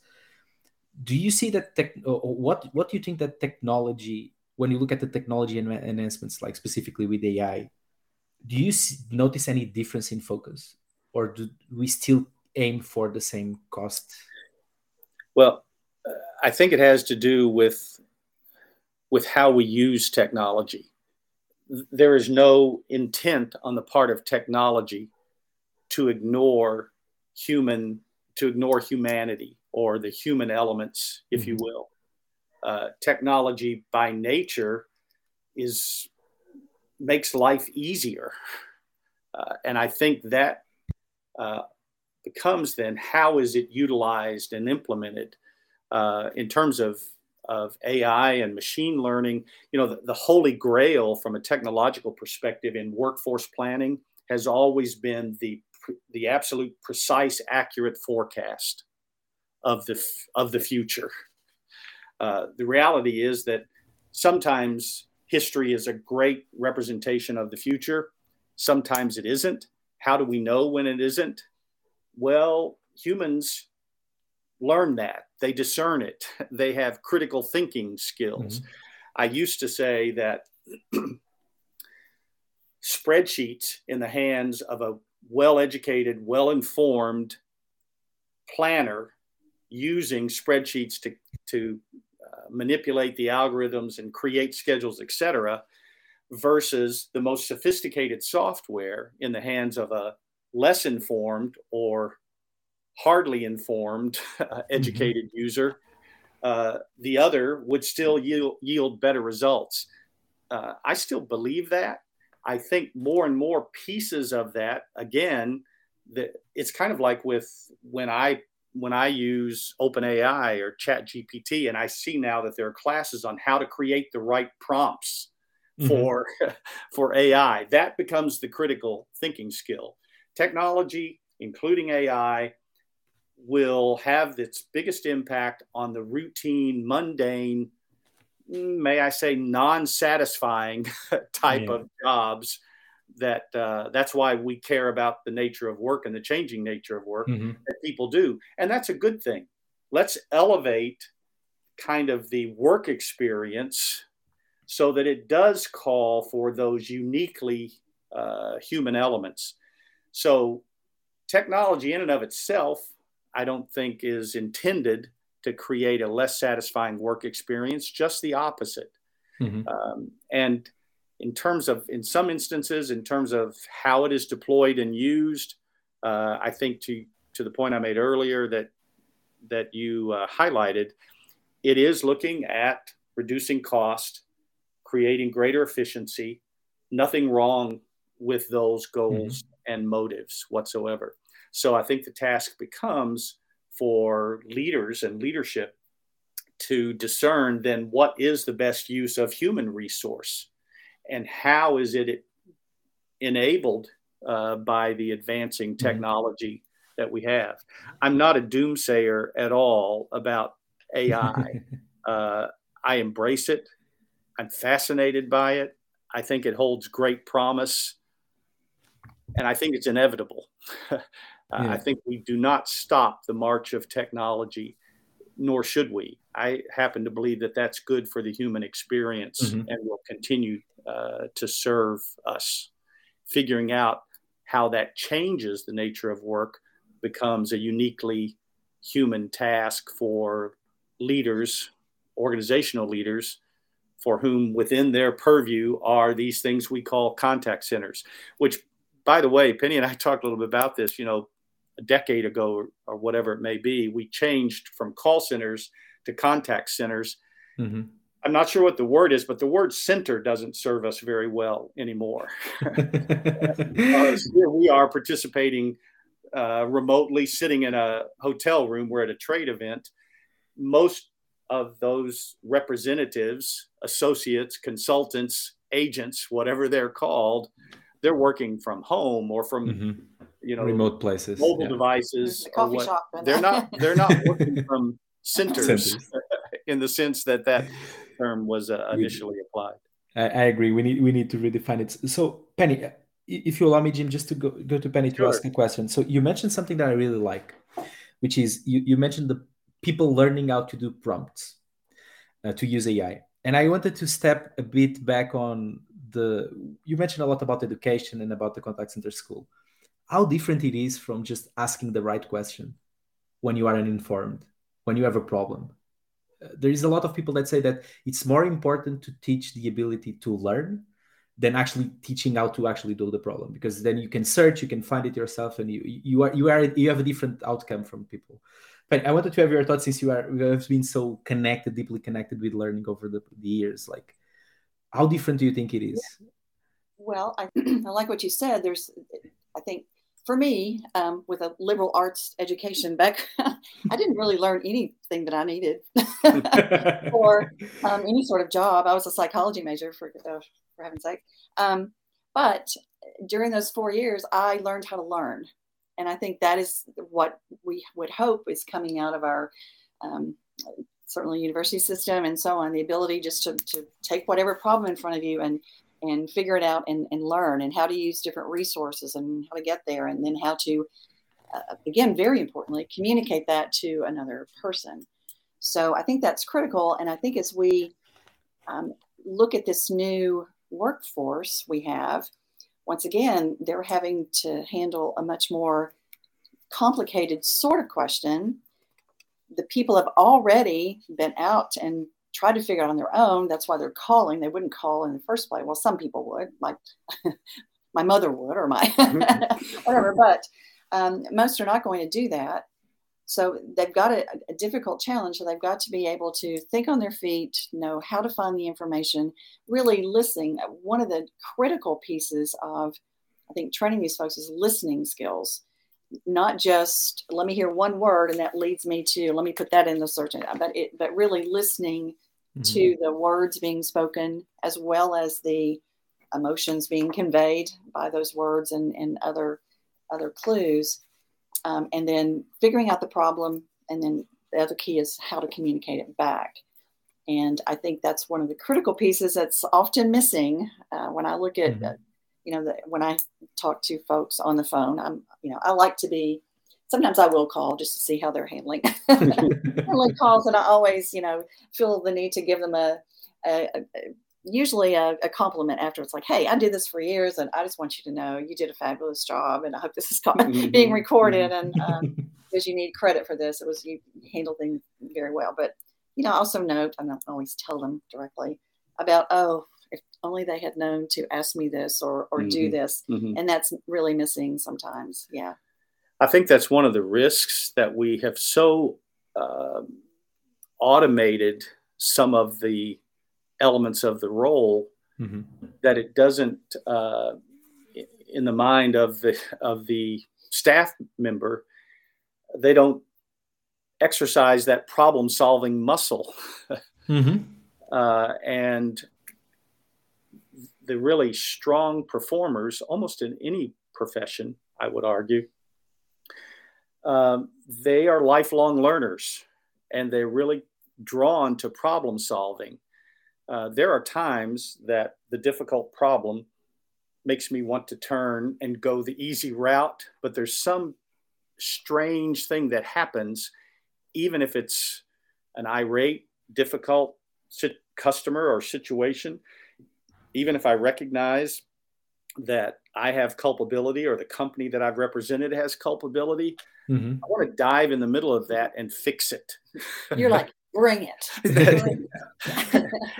Do you see that tech? What what do you think that technology? When you look at the technology enhancements, like specifically with AI, do you see, notice any difference in focus, or do we still aim for the same cost? Well, uh, I think it has to do with with how we use technology. There is no intent on the part of technology to ignore human to ignore humanity or the human elements, if mm-hmm. you will. Uh, technology by nature is makes life easier, uh, and I think that uh, becomes then how is it utilized and implemented uh, in terms of of AI and machine learning. You know, the, the, holy grail from a technological perspective in workforce planning has always been the the absolute precise, accurate forecast of the of the future. Uh, the reality is that sometimes history is a great representation of the future. Sometimes it isn't. How do we know when it isn't? Well, humans learn that, they discern it, they have critical thinking skills. Mm-hmm. I used to say that spreadsheets in the hands of a well educated, well informed planner using spreadsheets to, to uh, manipulate the algorithms and create schedules, et cetera, versus the most sophisticated software in the hands of a less informed or hardly informed uh, educated mm-hmm. user, uh, the other would still yield, yield better results. Uh, I still believe that. I think more and more pieces of that, again, that it's kind of like with when I when I use OpenAI or Chat GPT, and I see now that there are classes on how to create the right prompts mm-hmm. for for AI. That becomes the critical thinking skill technology, including AI, will have its biggest impact on the routine, mundane, may I say, non-satisfying type yeah. of jobs. That uh, that's why we care about the nature of work and the changing nature of work mm-hmm. that people do, and that's a good thing. Let's elevate kind of the work experience so that it does call for those uniquely uh, human elements. So, technology in and of itself, I don't think is intended to create a less satisfying work experience, just the opposite. Mm-hmm. Um, and in terms of, in some instances, in terms of how it is deployed and used, uh, I think to to the point I made earlier that that you uh, highlighted, it is looking at reducing cost, creating greater efficiency. Nothing wrong with those goals mm-hmm. And motives whatsoever. So I think the task becomes for leaders and leadership to discern then what is the best use of human resource and how is it enabled uh, by the advancing mm-hmm. technology mm-hmm. that we have. I'm not a doomsayer at all about AI. uh, I embrace it. I'm fascinated by it. I think it holds great promise and I think it's inevitable. uh, yeah. I think we do not stop the march of technology, nor should we. I happen to believe that that's good for the human experience mm-hmm. and will continue uh, to serve us. Figuring out how that changes the nature of work becomes a uniquely human task for leaders, organizational leaders, for whom within their purview are these things we call contact centers, which by the way, Penny and I talked a little bit about this, you know, a decade ago or, or whatever it may be. We changed from call centers to contact centers. Mm-hmm. I'm not sure what the word is, but the word center doesn't serve us very well anymore. here we are participating uh, remotely, sitting in a hotel room. We're at a trade event. Most of those representatives, associates, consultants, agents, whatever they're called, they're working from home or from mm-hmm. you know remote places, mobile yeah. devices. The coffee shop. They're not they're not working from centers, centers. in the sense that that term was uh, initially applied. I, I, agree. We need we need to redefine it. So Penny, if you allow me, Jim, just to go, go to Penny sure. to ask a question. So you mentioned something that I really like, which is you, you mentioned the people learning how to do prompts uh, to use AI. And I wanted to step a bit back on the you mentioned a lot about education and about the contact center school. How different it is from just asking the right question when you are uninformed, when you have a problem. There is a lot of people that say that it's more important to teach the ability to learn than actually teaching how to actually do the problem because then you can search you can find it yourself and you you are you are you have a different outcome from people but i wanted to have your thoughts since you are you have been so connected deeply connected with learning over the, the years like how different do you think it is well I, I like what you said there's i think for me, um, with a liberal arts education back, I didn't really learn anything that I needed for um, any sort of job. I was a psychology major, for uh, for heaven's sake. Um, but during those four years, I learned how to learn, and I think that is what we would hope is coming out of our um, certainly university system and so on. The ability just to to take whatever problem in front of you and and figure it out and, and learn and how to use different resources and how to get there and then how to uh, again very importantly communicate that to another person so i think that's critical and i think as we um, look at this new workforce we have once again they're having to handle a much more complicated sort of question the people have already been out and tried to figure out on their own. That's why they're calling. They wouldn't call in the first place. Well, some people would, like my mother would, or my whatever. But um, most are not going to do that. So they've got a, a, difficult challenge. So they've got to be able to think on their feet, know how to find the information, really listening. One of the critical pieces of, I think, training these folks is listening skills not just let me hear one word and that leads me to let me put that in the search but it but really listening mm-hmm. to the words being spoken as well as the emotions being conveyed by those words and, and other other clues um, and then figuring out the problem and then the other key is how to communicate it back and i think that's one of the critical pieces that's often missing uh, when i look at mm-hmm you know, the, when I talk to folks on the phone, I'm, you know, I like to be, sometimes I will call just to see how they're handling, handling calls. And I always, you know, feel the need to give them a, a, a usually a, a, compliment after it's like, Hey, I did this for years and I just want you to know you did a fabulous job. And I hope this is mm-hmm. being recorded and, um, because you need credit for this. It was, you handled things very well, but, you know, also note, I don't always tell them directly about, oh, if only they had known to ask me this or or mm-hmm. do this mm-hmm. and that's really missing sometimes yeah i think that's one of the risks that we have so uh, automated some of the elements of the role mm-hmm. that it doesn't uh, in the mind of the of the staff member they don't exercise that problem solving muscle mm-hmm. uh, and the really strong performers, almost in any profession, I would argue, um, they are lifelong learners and they're really drawn to problem solving. Uh, there are times that the difficult problem makes me want to turn and go the easy route, but there's some strange thing that happens, even if it's an irate, difficult customer or situation even if I recognize that I have culpability or the company that I've represented has culpability, mm-hmm. I want to dive in the middle of that and fix it. You're like, bring it.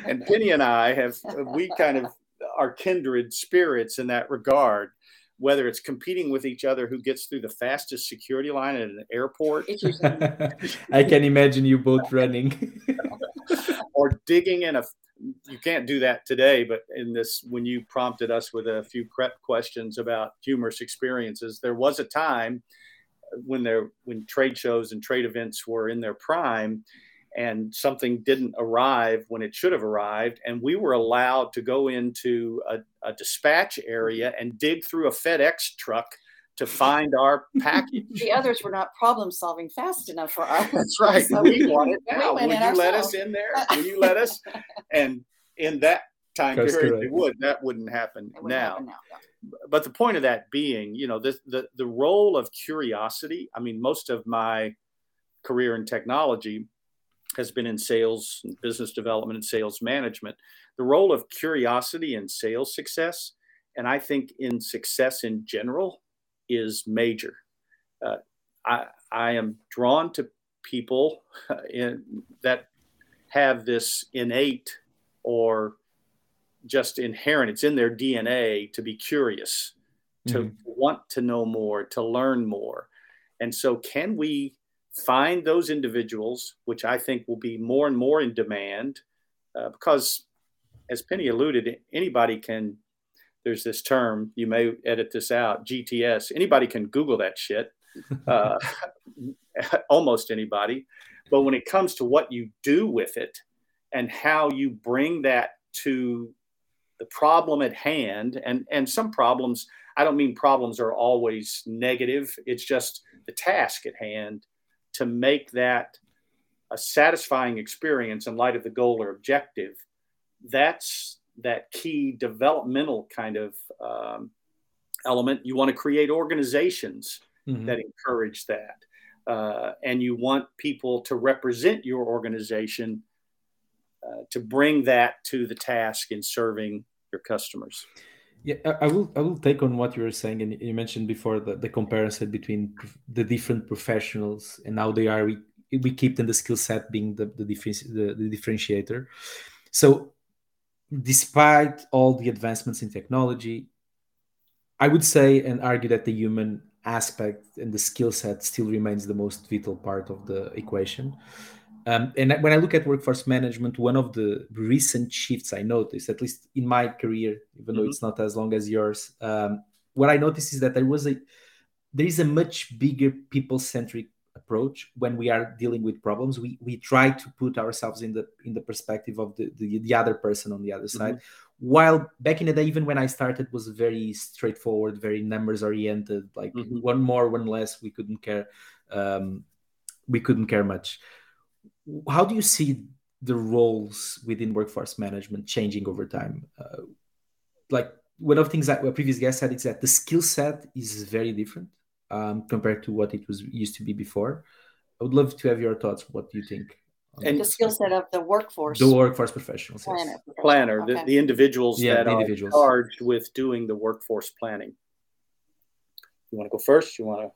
and Penny and I have, we kind of are kindred spirits in that regard. Whether it's competing with each other who gets through the fastest security line at an airport. I can imagine you both running. or digging in a you can't do that today, but in this, when you prompted us with a few prep questions about humorous experiences, there was a time when there when trade shows and trade events were in their prime and something didn't arrive when it should have arrived and we were allowed to go into a, a dispatch area and dig through a fedex truck to find our package. The others were not problem solving fast enough for us. That's right. So we want it we now. went Will in you let us in there? Will you let us? And in that time That's period, correct. they would. That wouldn't happen It wouldn't now. happen now. yeah. But the point of that being, you know, the, the the role of curiosity. I mean, most of my career in technology has been in sales and business development and sales management. The role of curiosity in sales success, and I think in success in general, is major. Uh, I I am drawn to people in, that have this innate or just inherent. It's in their DNA to be curious, to Mhm. want to know more, to learn more. And so, can we find those individuals, which I think will be more and more in demand? Uh, because, as Penny alluded, anybody can. There's this term, you may edit this out GTS. Anybody can Google that shit, uh, almost anybody. But when it comes to what you do with it and how you bring that to the problem at hand, and, and some problems, I don't mean problems are always negative, it's just the task at hand to make that a satisfying experience in light of the goal or objective. That's that key developmental kind of um, element. You want to create organizations Mhm. that encourage that. Uh, and you want people to represent your organization uh, to bring that to the task in serving your customers. Yeah, I I will. I will take on what you were saying, and you mentioned before the, the comparison between the different professionals and how they are. We, we keep them the skill set being the the, difference, the the differentiator. So, despite all the advancements in technology, I would say and argue that the human aspect and the skill set still remains the most vital part of the equation. Um, and when I look at workforce management, one of the recent shifts I noticed, at least in my career, even though Mhm. it's not as long as yours, um, what I noticed is that there was a there is a much bigger people-centric approach when we are dealing with problems. We we try to put ourselves in the in the perspective of the the, the other person on the other side. While back in the day, even when I started, was very straightforward, very numbers oriented. Like Mhm. one more, one less, we couldn't care. Um, we couldn't care much how do you see the roles within workforce management changing over time? Uh, like one of the things that a previous guest said is that the skill set is very different um, compared to what it was used to be before. I would love to have your thoughts. What do you think? And The skill set of the workforce the workforce professionals. yes. planner. Planner, Okay. the, the individuals Yeah, that the are charged with doing the workforce planning. You want to go first? You want to?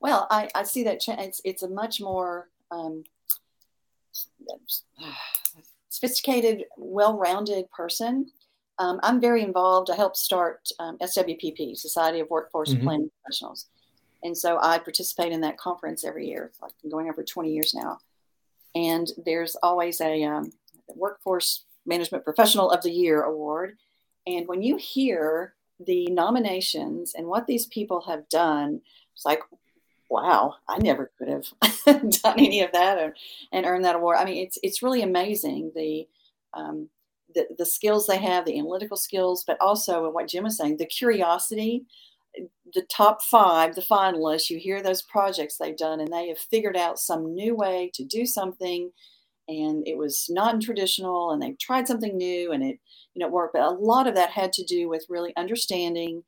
Well, I, I see that cha- it's it's a much more um, sophisticated, well-rounded person. Um, I'm very involved. I helped start um, SWPP, Society of Workforce Mhm. Planning Professionals, and so I participate in that conference every year. It's like been going over 20 years now, and there's always a um, Workforce Management Professional of the Year award. And when you hear the nominations and what these people have done, it's like, wow, I never could have done any of that and, and earned that award. I mean, it's it's really amazing the um, the the skills they have, the analytical skills, but also what Jim was saying, the curiosity. The top five, the finalists, you hear those projects they've done, and they have figured out some new way to do something, and it was non-traditional, and they tried something new, and it you know worked. But a lot of that had to do with really understanding,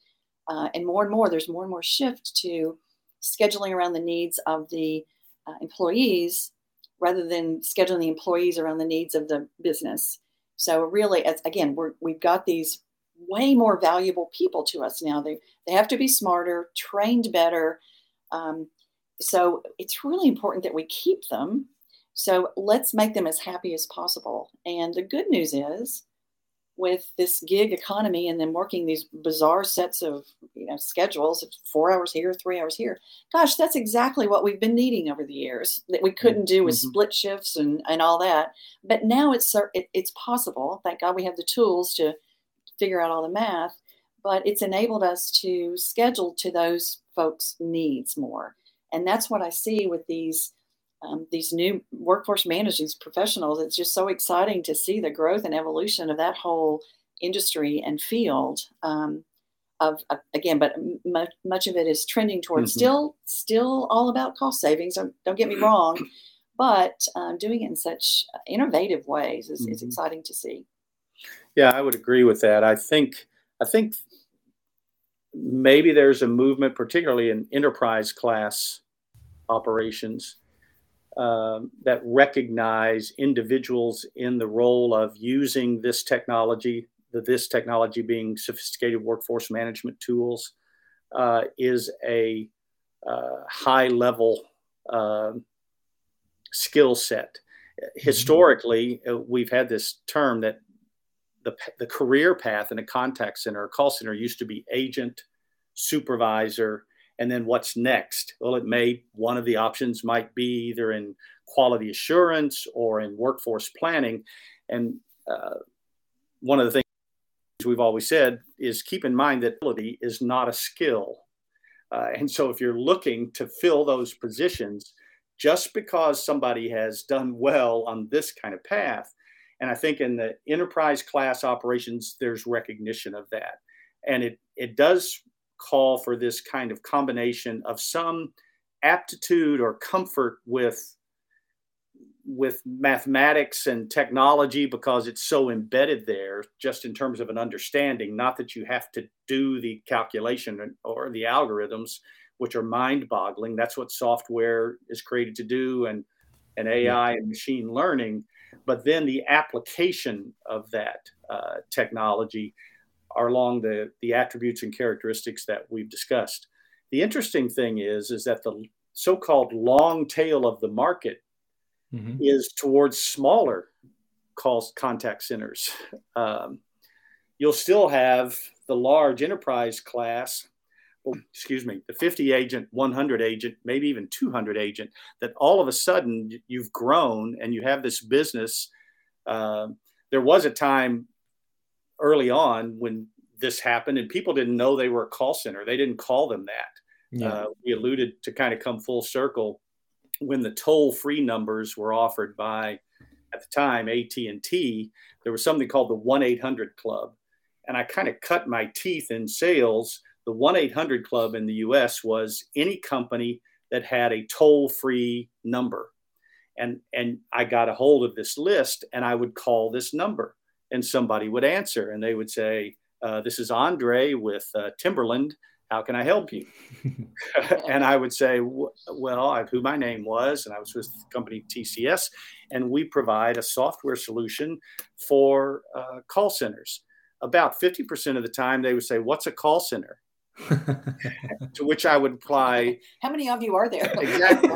uh, and more and more, there's more and more shift to scheduling around the needs of the uh, employees rather than scheduling the employees around the needs of the business. So really, as, again, we're, we've got these way more valuable people to us now. They they have to be smarter, trained better. Um, so it's really important that we keep them. So let's make them as happy as possible. And the good news is, with this gig economy and then working these bizarre sets of you know schedules four hours here three hours here. Gosh that's exactly what we've been needing over the years that we couldn't do with Mhm. split shifts and, and all that. But now it's it, it's possible. Thank god we have the tools to figure out all the math but it's enabled us to schedule to those folks needs more. And that's what i see with these um, these new workforce managers, professionals. It's just so exciting to see the growth and evolution of that whole industry and field. Um, of, of again, but much, much of it is trending towards mm-hmm. still still all about cost savings. Don't, don't get me wrong, but um, doing it in such innovative ways is, mm-hmm. is exciting to see. Yeah, I would agree with that. I think I think maybe there's a movement, particularly in enterprise class operations, um, that recognize individuals in the role of using this technology, the this technology being sophisticated workforce management tools, uh, is a uh, high level uh, skill set. Mm-hmm. Historically, uh, we've had this term that the, the career path in a contact center or call center used to be agent, supervisor, and then what's next? Well, it may, one of the options might be either in quality assurance or in workforce planning. And uh, one of the things we've always said is keep in mind that ability is not a skill. Uh, and so if you're looking to fill those positions, just because somebody has done well on this kind of path, and I think in the enterprise class operations, there's recognition of that. And it, it does call for this kind of combination of some aptitude or comfort with with mathematics and technology because it's so embedded there just in terms of an understanding not that you have to do the calculation or the algorithms which are mind boggling that's what software is created to do and and ai and machine learning. But then the application of that uh, technology are along the, the attributes and characteristics that we've discussed. The interesting thing is, is that the so-called long tail of the market mm-hmm. is towards smaller call contact centers. Um, you'll still have the large enterprise class, excuse me, the 50 agent, 100 agent, maybe even 200 agent, that all of a sudden you've grown and you have this business. Uh, there was a time early on when this happened and people didn't know they were a call center. They didn't call them that. Yeah. Uh, we alluded to kind of come full circle when the toll free numbers were offered by at the time AT&T there was something called the 1-800 club and I kind of cut my teeth in sales the 1-800 club in the US was any company that had a toll free number and and I got a hold of this list and I would call this number and somebody would answer and they would say uh, this is andre with uh, timberland. How can i help you? And i would say well I, who my name was and i was with the company tcs and we provide a software solution for uh, call centers. About 50% of the time they would say what's a call center? To which i would reply how many of you are there? Exactly.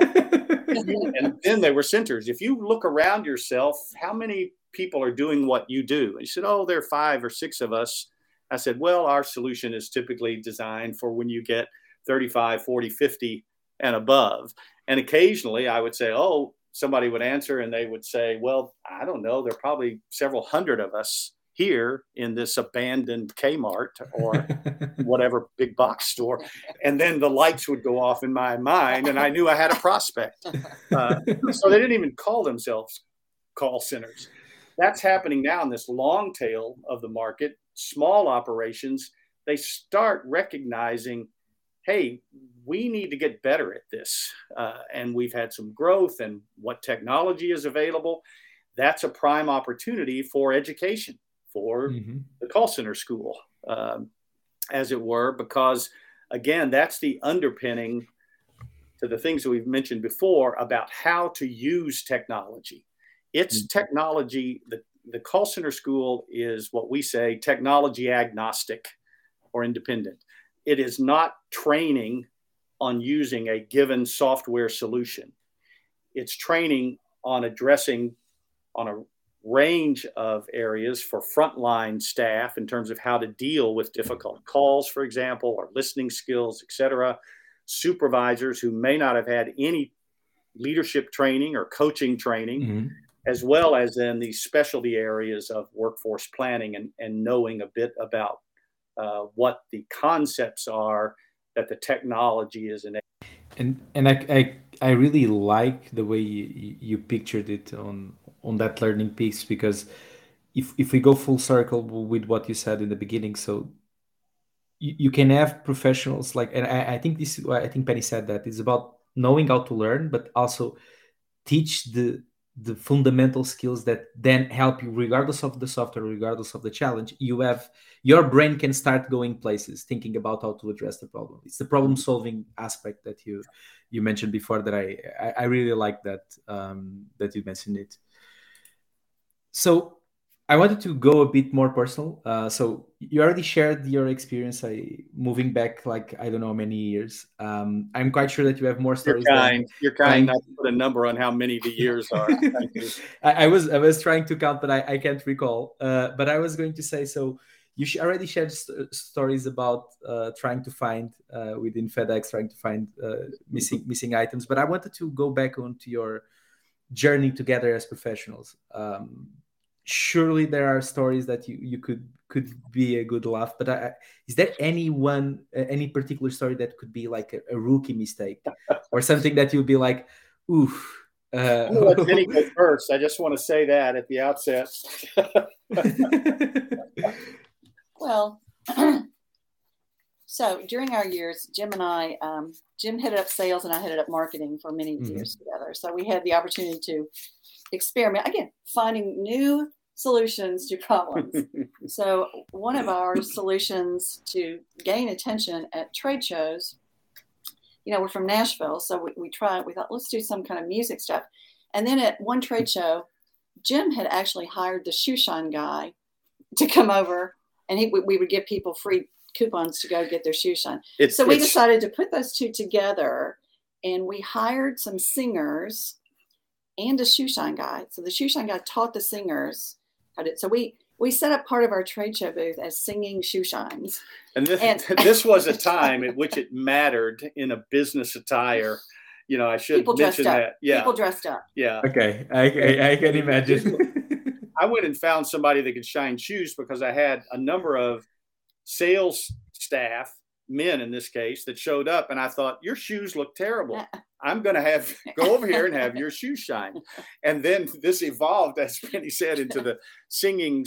And then they were centers. If you look around yourself how many people are doing what you do? And he said, Oh, there are five or six of us. I said, Well, our solution is typically designed for when you get 35, 40, 50 and above. And occasionally I would say, Oh, somebody would answer and they would say, Well, I don't know. There are probably several hundred of us here in this abandoned Kmart or whatever big box store. And then the lights would go off in my mind and I knew I had a prospect. Uh, so they didn't even call themselves call centers that's happening now in this long tail of the market. Small operations, they start recognizing, hey, we need to get better at this. Uh, and we've had some growth and what technology is available. That's a prime opportunity for education for mm-hmm. the call center school, um, as it were, because again, that's the underpinning to the things that we've mentioned before about how to use technology. It's mm-hmm. technology. The, the call center school is what we say technology agnostic or independent. It is not training on using a given software solution. It's training on addressing on a range of areas for frontline staff in terms of how to deal with difficult calls, for example, or listening skills, et cetera. Supervisors who may not have had any leadership training or coaching training, mm-hmm as well as in the specialty areas of workforce planning and, and knowing a bit about uh, what the concepts are that the technology is enabling. And and I, I, I really like the way you, you pictured it on on that learning piece because if if we go full circle with what you said in the beginning, so you, you can have professionals like, and I, I think this, I think Penny said that it's about knowing how to learn, but also teach the the fundamental skills that then help you regardless of the software regardless of the challenge you have your brain can start going places thinking about how to address the problem. It's the problem solving aspect that you you mentioned before that i i, really like that um, that you mentioned it. So I wanted to go a bit more personal. Uh, so you already shared your experience I, moving back, like I don't know many years. Um, I'm quite sure that you have more stories. You're kind. You're kind not to put a number on how many the years are. I, I, was I was trying to count, but I, I can't recall. Uh, but I was going to say so. You already shared st- stories about uh, trying to find uh, within FedEx, trying to find uh, missing missing items. But I wanted to go back onto your journey together as professionals. Um, surely there are stories that you, you could could be a good laugh but I, is there any one any particular story that could be like a, a rookie mistake or something that you'd be like oof uh, I'm let Penny go first. I just want to say that at the outset. well, so during our years, Jim and I, um, Jim headed up sales and I headed up marketing for many mm-hmm. years together. So we had the opportunity to experiment again, finding new solutions to problems. so one of our solutions to gain attention at trade shows, you know, we're from Nashville, so we, we tried. We thought let's do some kind of music stuff, and then at one trade show, Jim had actually hired the shoe shine guy to come over, and he we would give people free coupons to go get their shoe shine. It's, so we decided to put those two together, and we hired some singers and a shoe shine guy. So the shoe shine guy taught the singers how to. So we we set up part of our trade show booth as singing shoe shines. And this, and, this was a time at which it mattered in a business attire. You know, I should people mention dressed that. Up. Yeah, people dressed up. Yeah. Okay, I, I, I can imagine. I went and found somebody that could shine shoes because I had a number of sales staff men in this case that showed up and I thought your shoes look terrible. I'm going to have go over here and have your shoes shine. And then this evolved as Penny said into the singing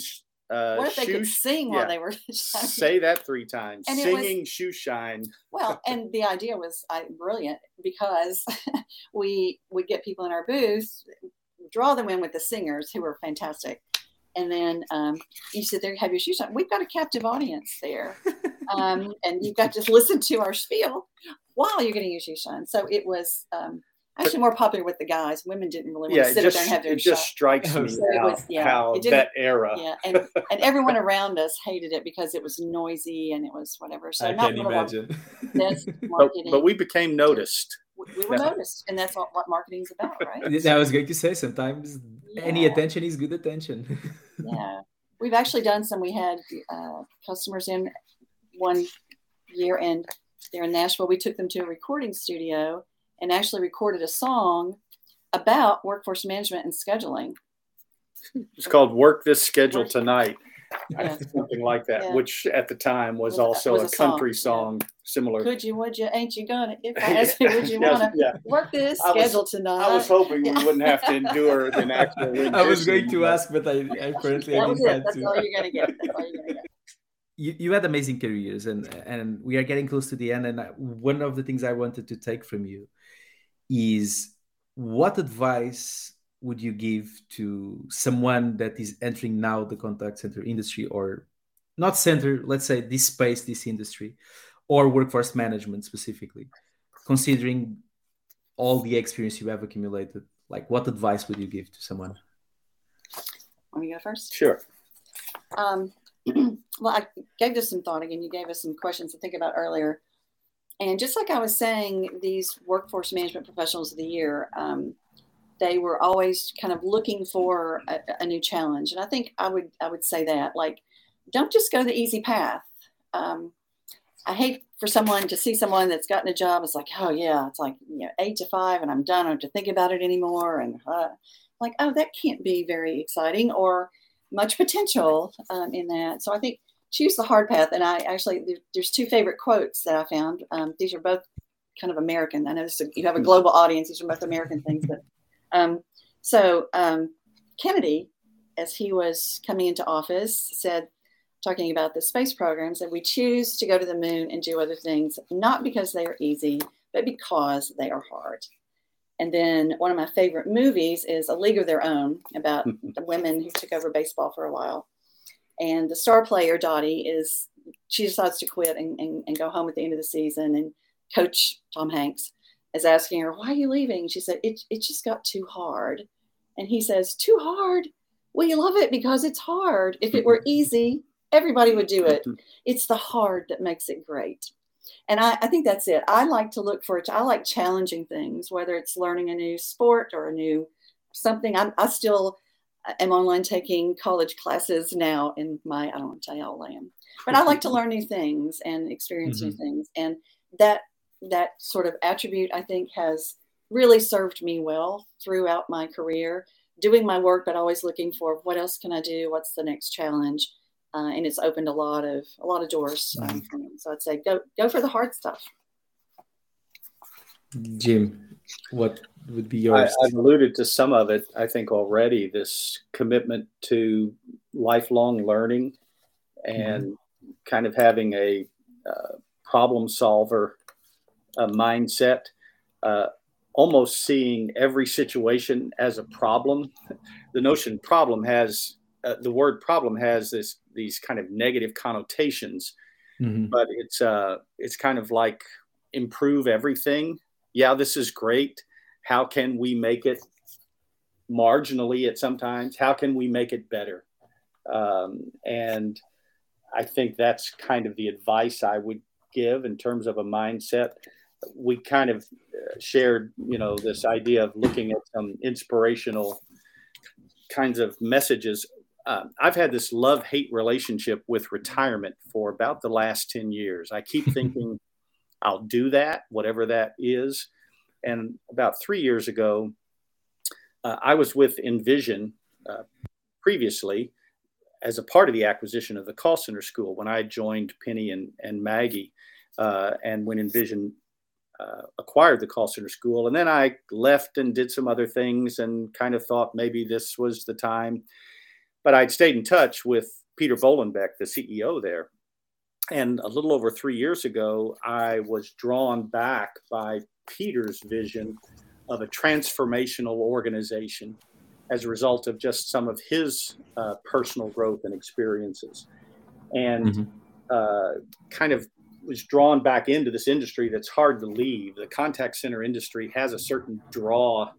uh, what if they could sing yeah. while they were shining? Say that three times. And Singing was, shoe shine. well, and the idea was uh, brilliant because we would get people in our booth, draw them in with the singers who were fantastic, and then um, you sit there, have your shoes on. We've got a captive audience there, um, and you've got to listen to our spiel while you're getting your shoes on. So it was um, actually more popular with the guys. Women didn't really want yeah, to sit just, there and have their. It just shot. strikes me so now was, yeah, how that era. Yeah, and and everyone around us hated it because it was noisy and it was whatever. So I can't imagine. but, but we became noticed we were noticed, and that's what, what marketing's about, right? I was going to say sometimes yeah. any attention is good attention. yeah, we've actually done some. We had uh, customers in one year, and they're in Nashville. We took them to a recording studio and actually recorded a song about workforce management and scheduling. It's called "Work This Schedule Tonight." Yeah. something like that, yeah. which at the time was, also was a, a, country song, song similar. Could you, would you, ain't you gonna? If I ask you, would you yes, wanna yeah. work this I schedule was, tonight? I was hoping we wouldn't have to endure an actual. I was going to ask, but I, I currently I didn't have That's to. all you're gonna get. That's all you're gonna get. You, you had amazing careers and and we are getting close to the end and one of the things i wanted to take from you is what advice would you give to someone that is entering now the contact center industry or not center let's say this space this industry or workforce management specifically considering all the experience you have accumulated? Like what advice would you give to someone? Want me to go first? Sure. Um, well i gave this some thought again. You gave us some questions to think about earlier. And just like i was saying these workforce management professionals of the year um, they were always kind of looking for a, a, new challenge. And i think i would i would say that like don't just go the easy path. Um, i hate for someone to see someone that's gotten a job it's like oh yeah it's like you know eight to five and i'm done i don't have to think about it anymore and uh, like oh that can't be very exciting or much potential um, in that. So i think choose the hard path and i actually there's two favorite quotes that i found. Um, these are both kind of american. I know this, you have a global audience these are both american things but um, so um, Kennedy, as he was coming into office, said, talking about the space programs, that we choose to go to the moon and do other things, not because they are easy, but because they are hard. And then one of my favorite movies is A League of Their Own about the women who took over baseball for a while. And the star player, Dottie, is she decides to quit and, and, and go home at the end of the season. And coach Tom Hanks is asking her, Why are you leaving? She said, It, it just got too hard. And he says, Too hard? We love it because it's hard. If it were easy, everybody would do it. It's the hard that makes it great. And I, I think that's it. I like to look for it. I like challenging things, whether it's learning a new sport or a new something. I, I still am online taking college classes now in my, I don't want to tell you all I am, but I like to learn new things and experience mm-hmm. new things. And that, that sort of attribute, I think, has really served me well throughout my career, doing my work, but always looking for what else can I do? What's the next challenge? Uh, and it's opened a lot of a lot of doors um, mm-hmm. So I'd say go go for the hard stuff. Jim, what would be yours? I, have alluded to some of it, I think, already. This commitment to lifelong learning and mm-hmm. kind of having a uh, problem solver uh, mindset, uh, almost seeing every situation as a problem. The notion problem has uh, the word problem has this these kind of negative connotations, mm-hmm. but it's uh, it's kind of like improve everything. Yeah, this is great. How can we make it marginally at sometimes? How can we make it better? Um, and I think that's kind of the advice I would give in terms of a mindset. We kind of uh, shared, you know, this idea of looking at some inspirational kinds of messages uh, I've had this love hate relationship with retirement for about the last 10 years. I keep thinking I'll do that, whatever that is. And about three years ago, uh, I was with InVision uh, previously as a part of the acquisition of the call center school when I joined Penny and, and Maggie. Uh, and when InVision uh, acquired the call center school. And then I left and did some other things and kind of thought maybe this was the time but I'd stayed in touch with Peter Bollenbeck, the CEO there. And a little over three years ago, I was drawn back by Peter's vision of a transformational organization as a result of just some of his uh, personal growth and experiences. And mm-hmm. uh, kind of was drawn back into this industry that's hard to leave. The contact center industry has a certain draw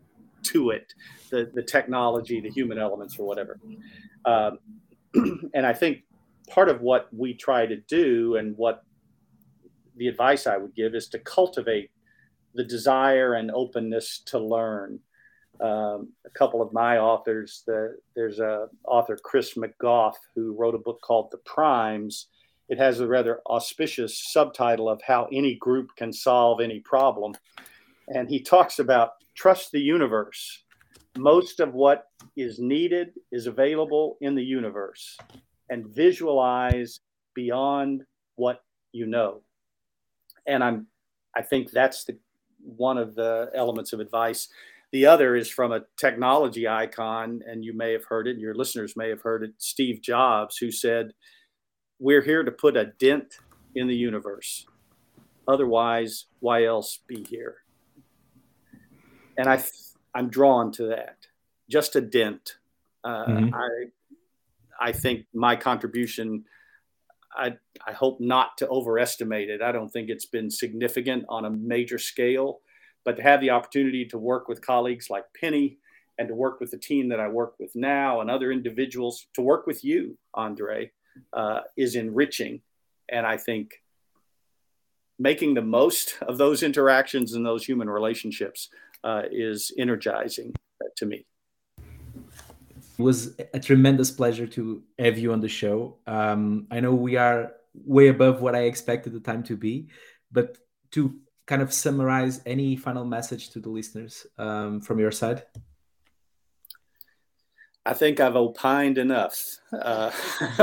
to it the, the technology, the human elements, or whatever. Um, and I think part of what we try to do and what the advice I would give is to cultivate the desire and openness to learn. Um, a couple of my authors, the, there's a author Chris McGoff who wrote a book called The Primes. It has a rather auspicious subtitle of how any group can solve any problem, and he talks about trust the universe. Most of what is needed is available in the universe. And visualize beyond what you know. And i'm i think that's the one of the elements of advice. The other is from a technology icon and you may have heard it your listeners may have heard it steve jobs who said we're here to put a dent in the universe otherwise why else be here and i I'm drawn to that. Just a dent. Uh, mm-hmm. I I think my contribution. I I hope not to overestimate it. I don't think it's been significant on a major scale, but to have the opportunity to work with colleagues like Penny and to work with the team that I work with now and other individuals, to work with you, Andre, uh, is enriching. And I think making the most of those interactions and those human relationships uh, is energizing to me. It was a tremendous pleasure to have you on the show. Um, I know we are way above what I expected the time to be, but to kind of summarize any final message to the listeners um, from your side? I think I've opined enough. Uh,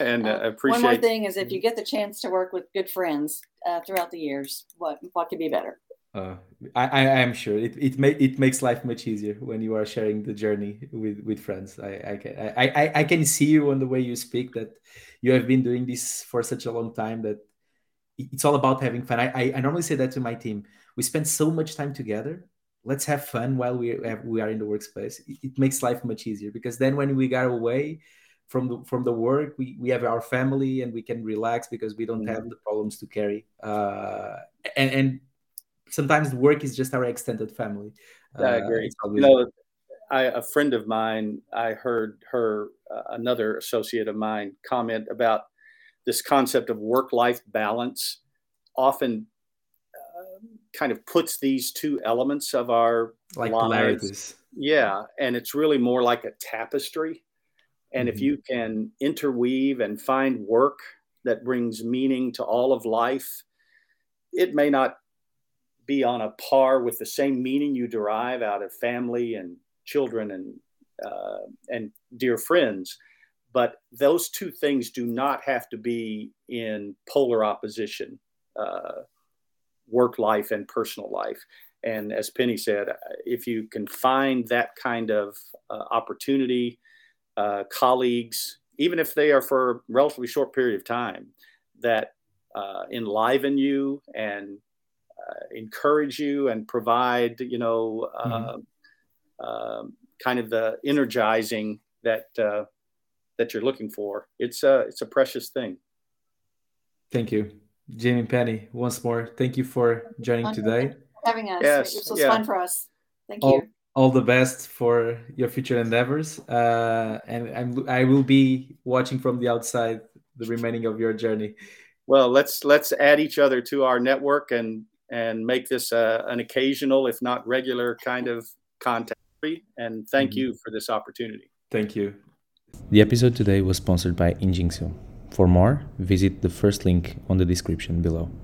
and uh, appreciate. One more thing is, if you get the chance to work with good friends uh, throughout the years, what what could be better? Uh, I, I am sure it it, ma- it makes life much easier when you are sharing the journey with with friends. I I can I, I, I can see you on the way you speak that you have been doing this for such a long time that it's all about having fun. I, I, I normally say that to my team. We spend so much time together. Let's have fun while we have, we are in the workspace. It, it makes life much easier because then when we get away from the from the work, we, we have our family and we can relax because we don't mm-hmm. have the problems to carry. Uh, and and sometimes work is just our extended family. Uh, I agree. You know, I, a friend of mine, I heard her, uh, another associate of mine, comment about this concept of work life balance often uh, kind of puts these two elements of our like lives. polarities. Yeah, and it's really more like a tapestry. And mm-hmm. if you can interweave and find work that brings meaning to all of life, it may not be on a par with the same meaning you derive out of family and children and uh, and dear friends but those two things do not have to be in polar opposition uh, work life and personal life and as penny said if you can find that kind of uh, opportunity uh, colleagues even if they are for a relatively short period of time that uh, enliven you and uh, encourage you and provide you know mm-hmm. Um, kind of the energizing that uh, that you're looking for. It's a it's a precious thing. Thank you, Jamie Penny. Once more, thank you for joining today. Having us. Yes, it was yeah. fun for us. Thank all, you. All the best for your future endeavors, uh, and I'm, I will be watching from the outside the remaining of your journey. Well, let's let's add each other to our network and and make this uh, an occasional, if not regular, kind of contact. And thank mm-hmm. you for this opportunity. Thank you. The episode today was sponsored by Injixo. For more, visit the first link on the description below.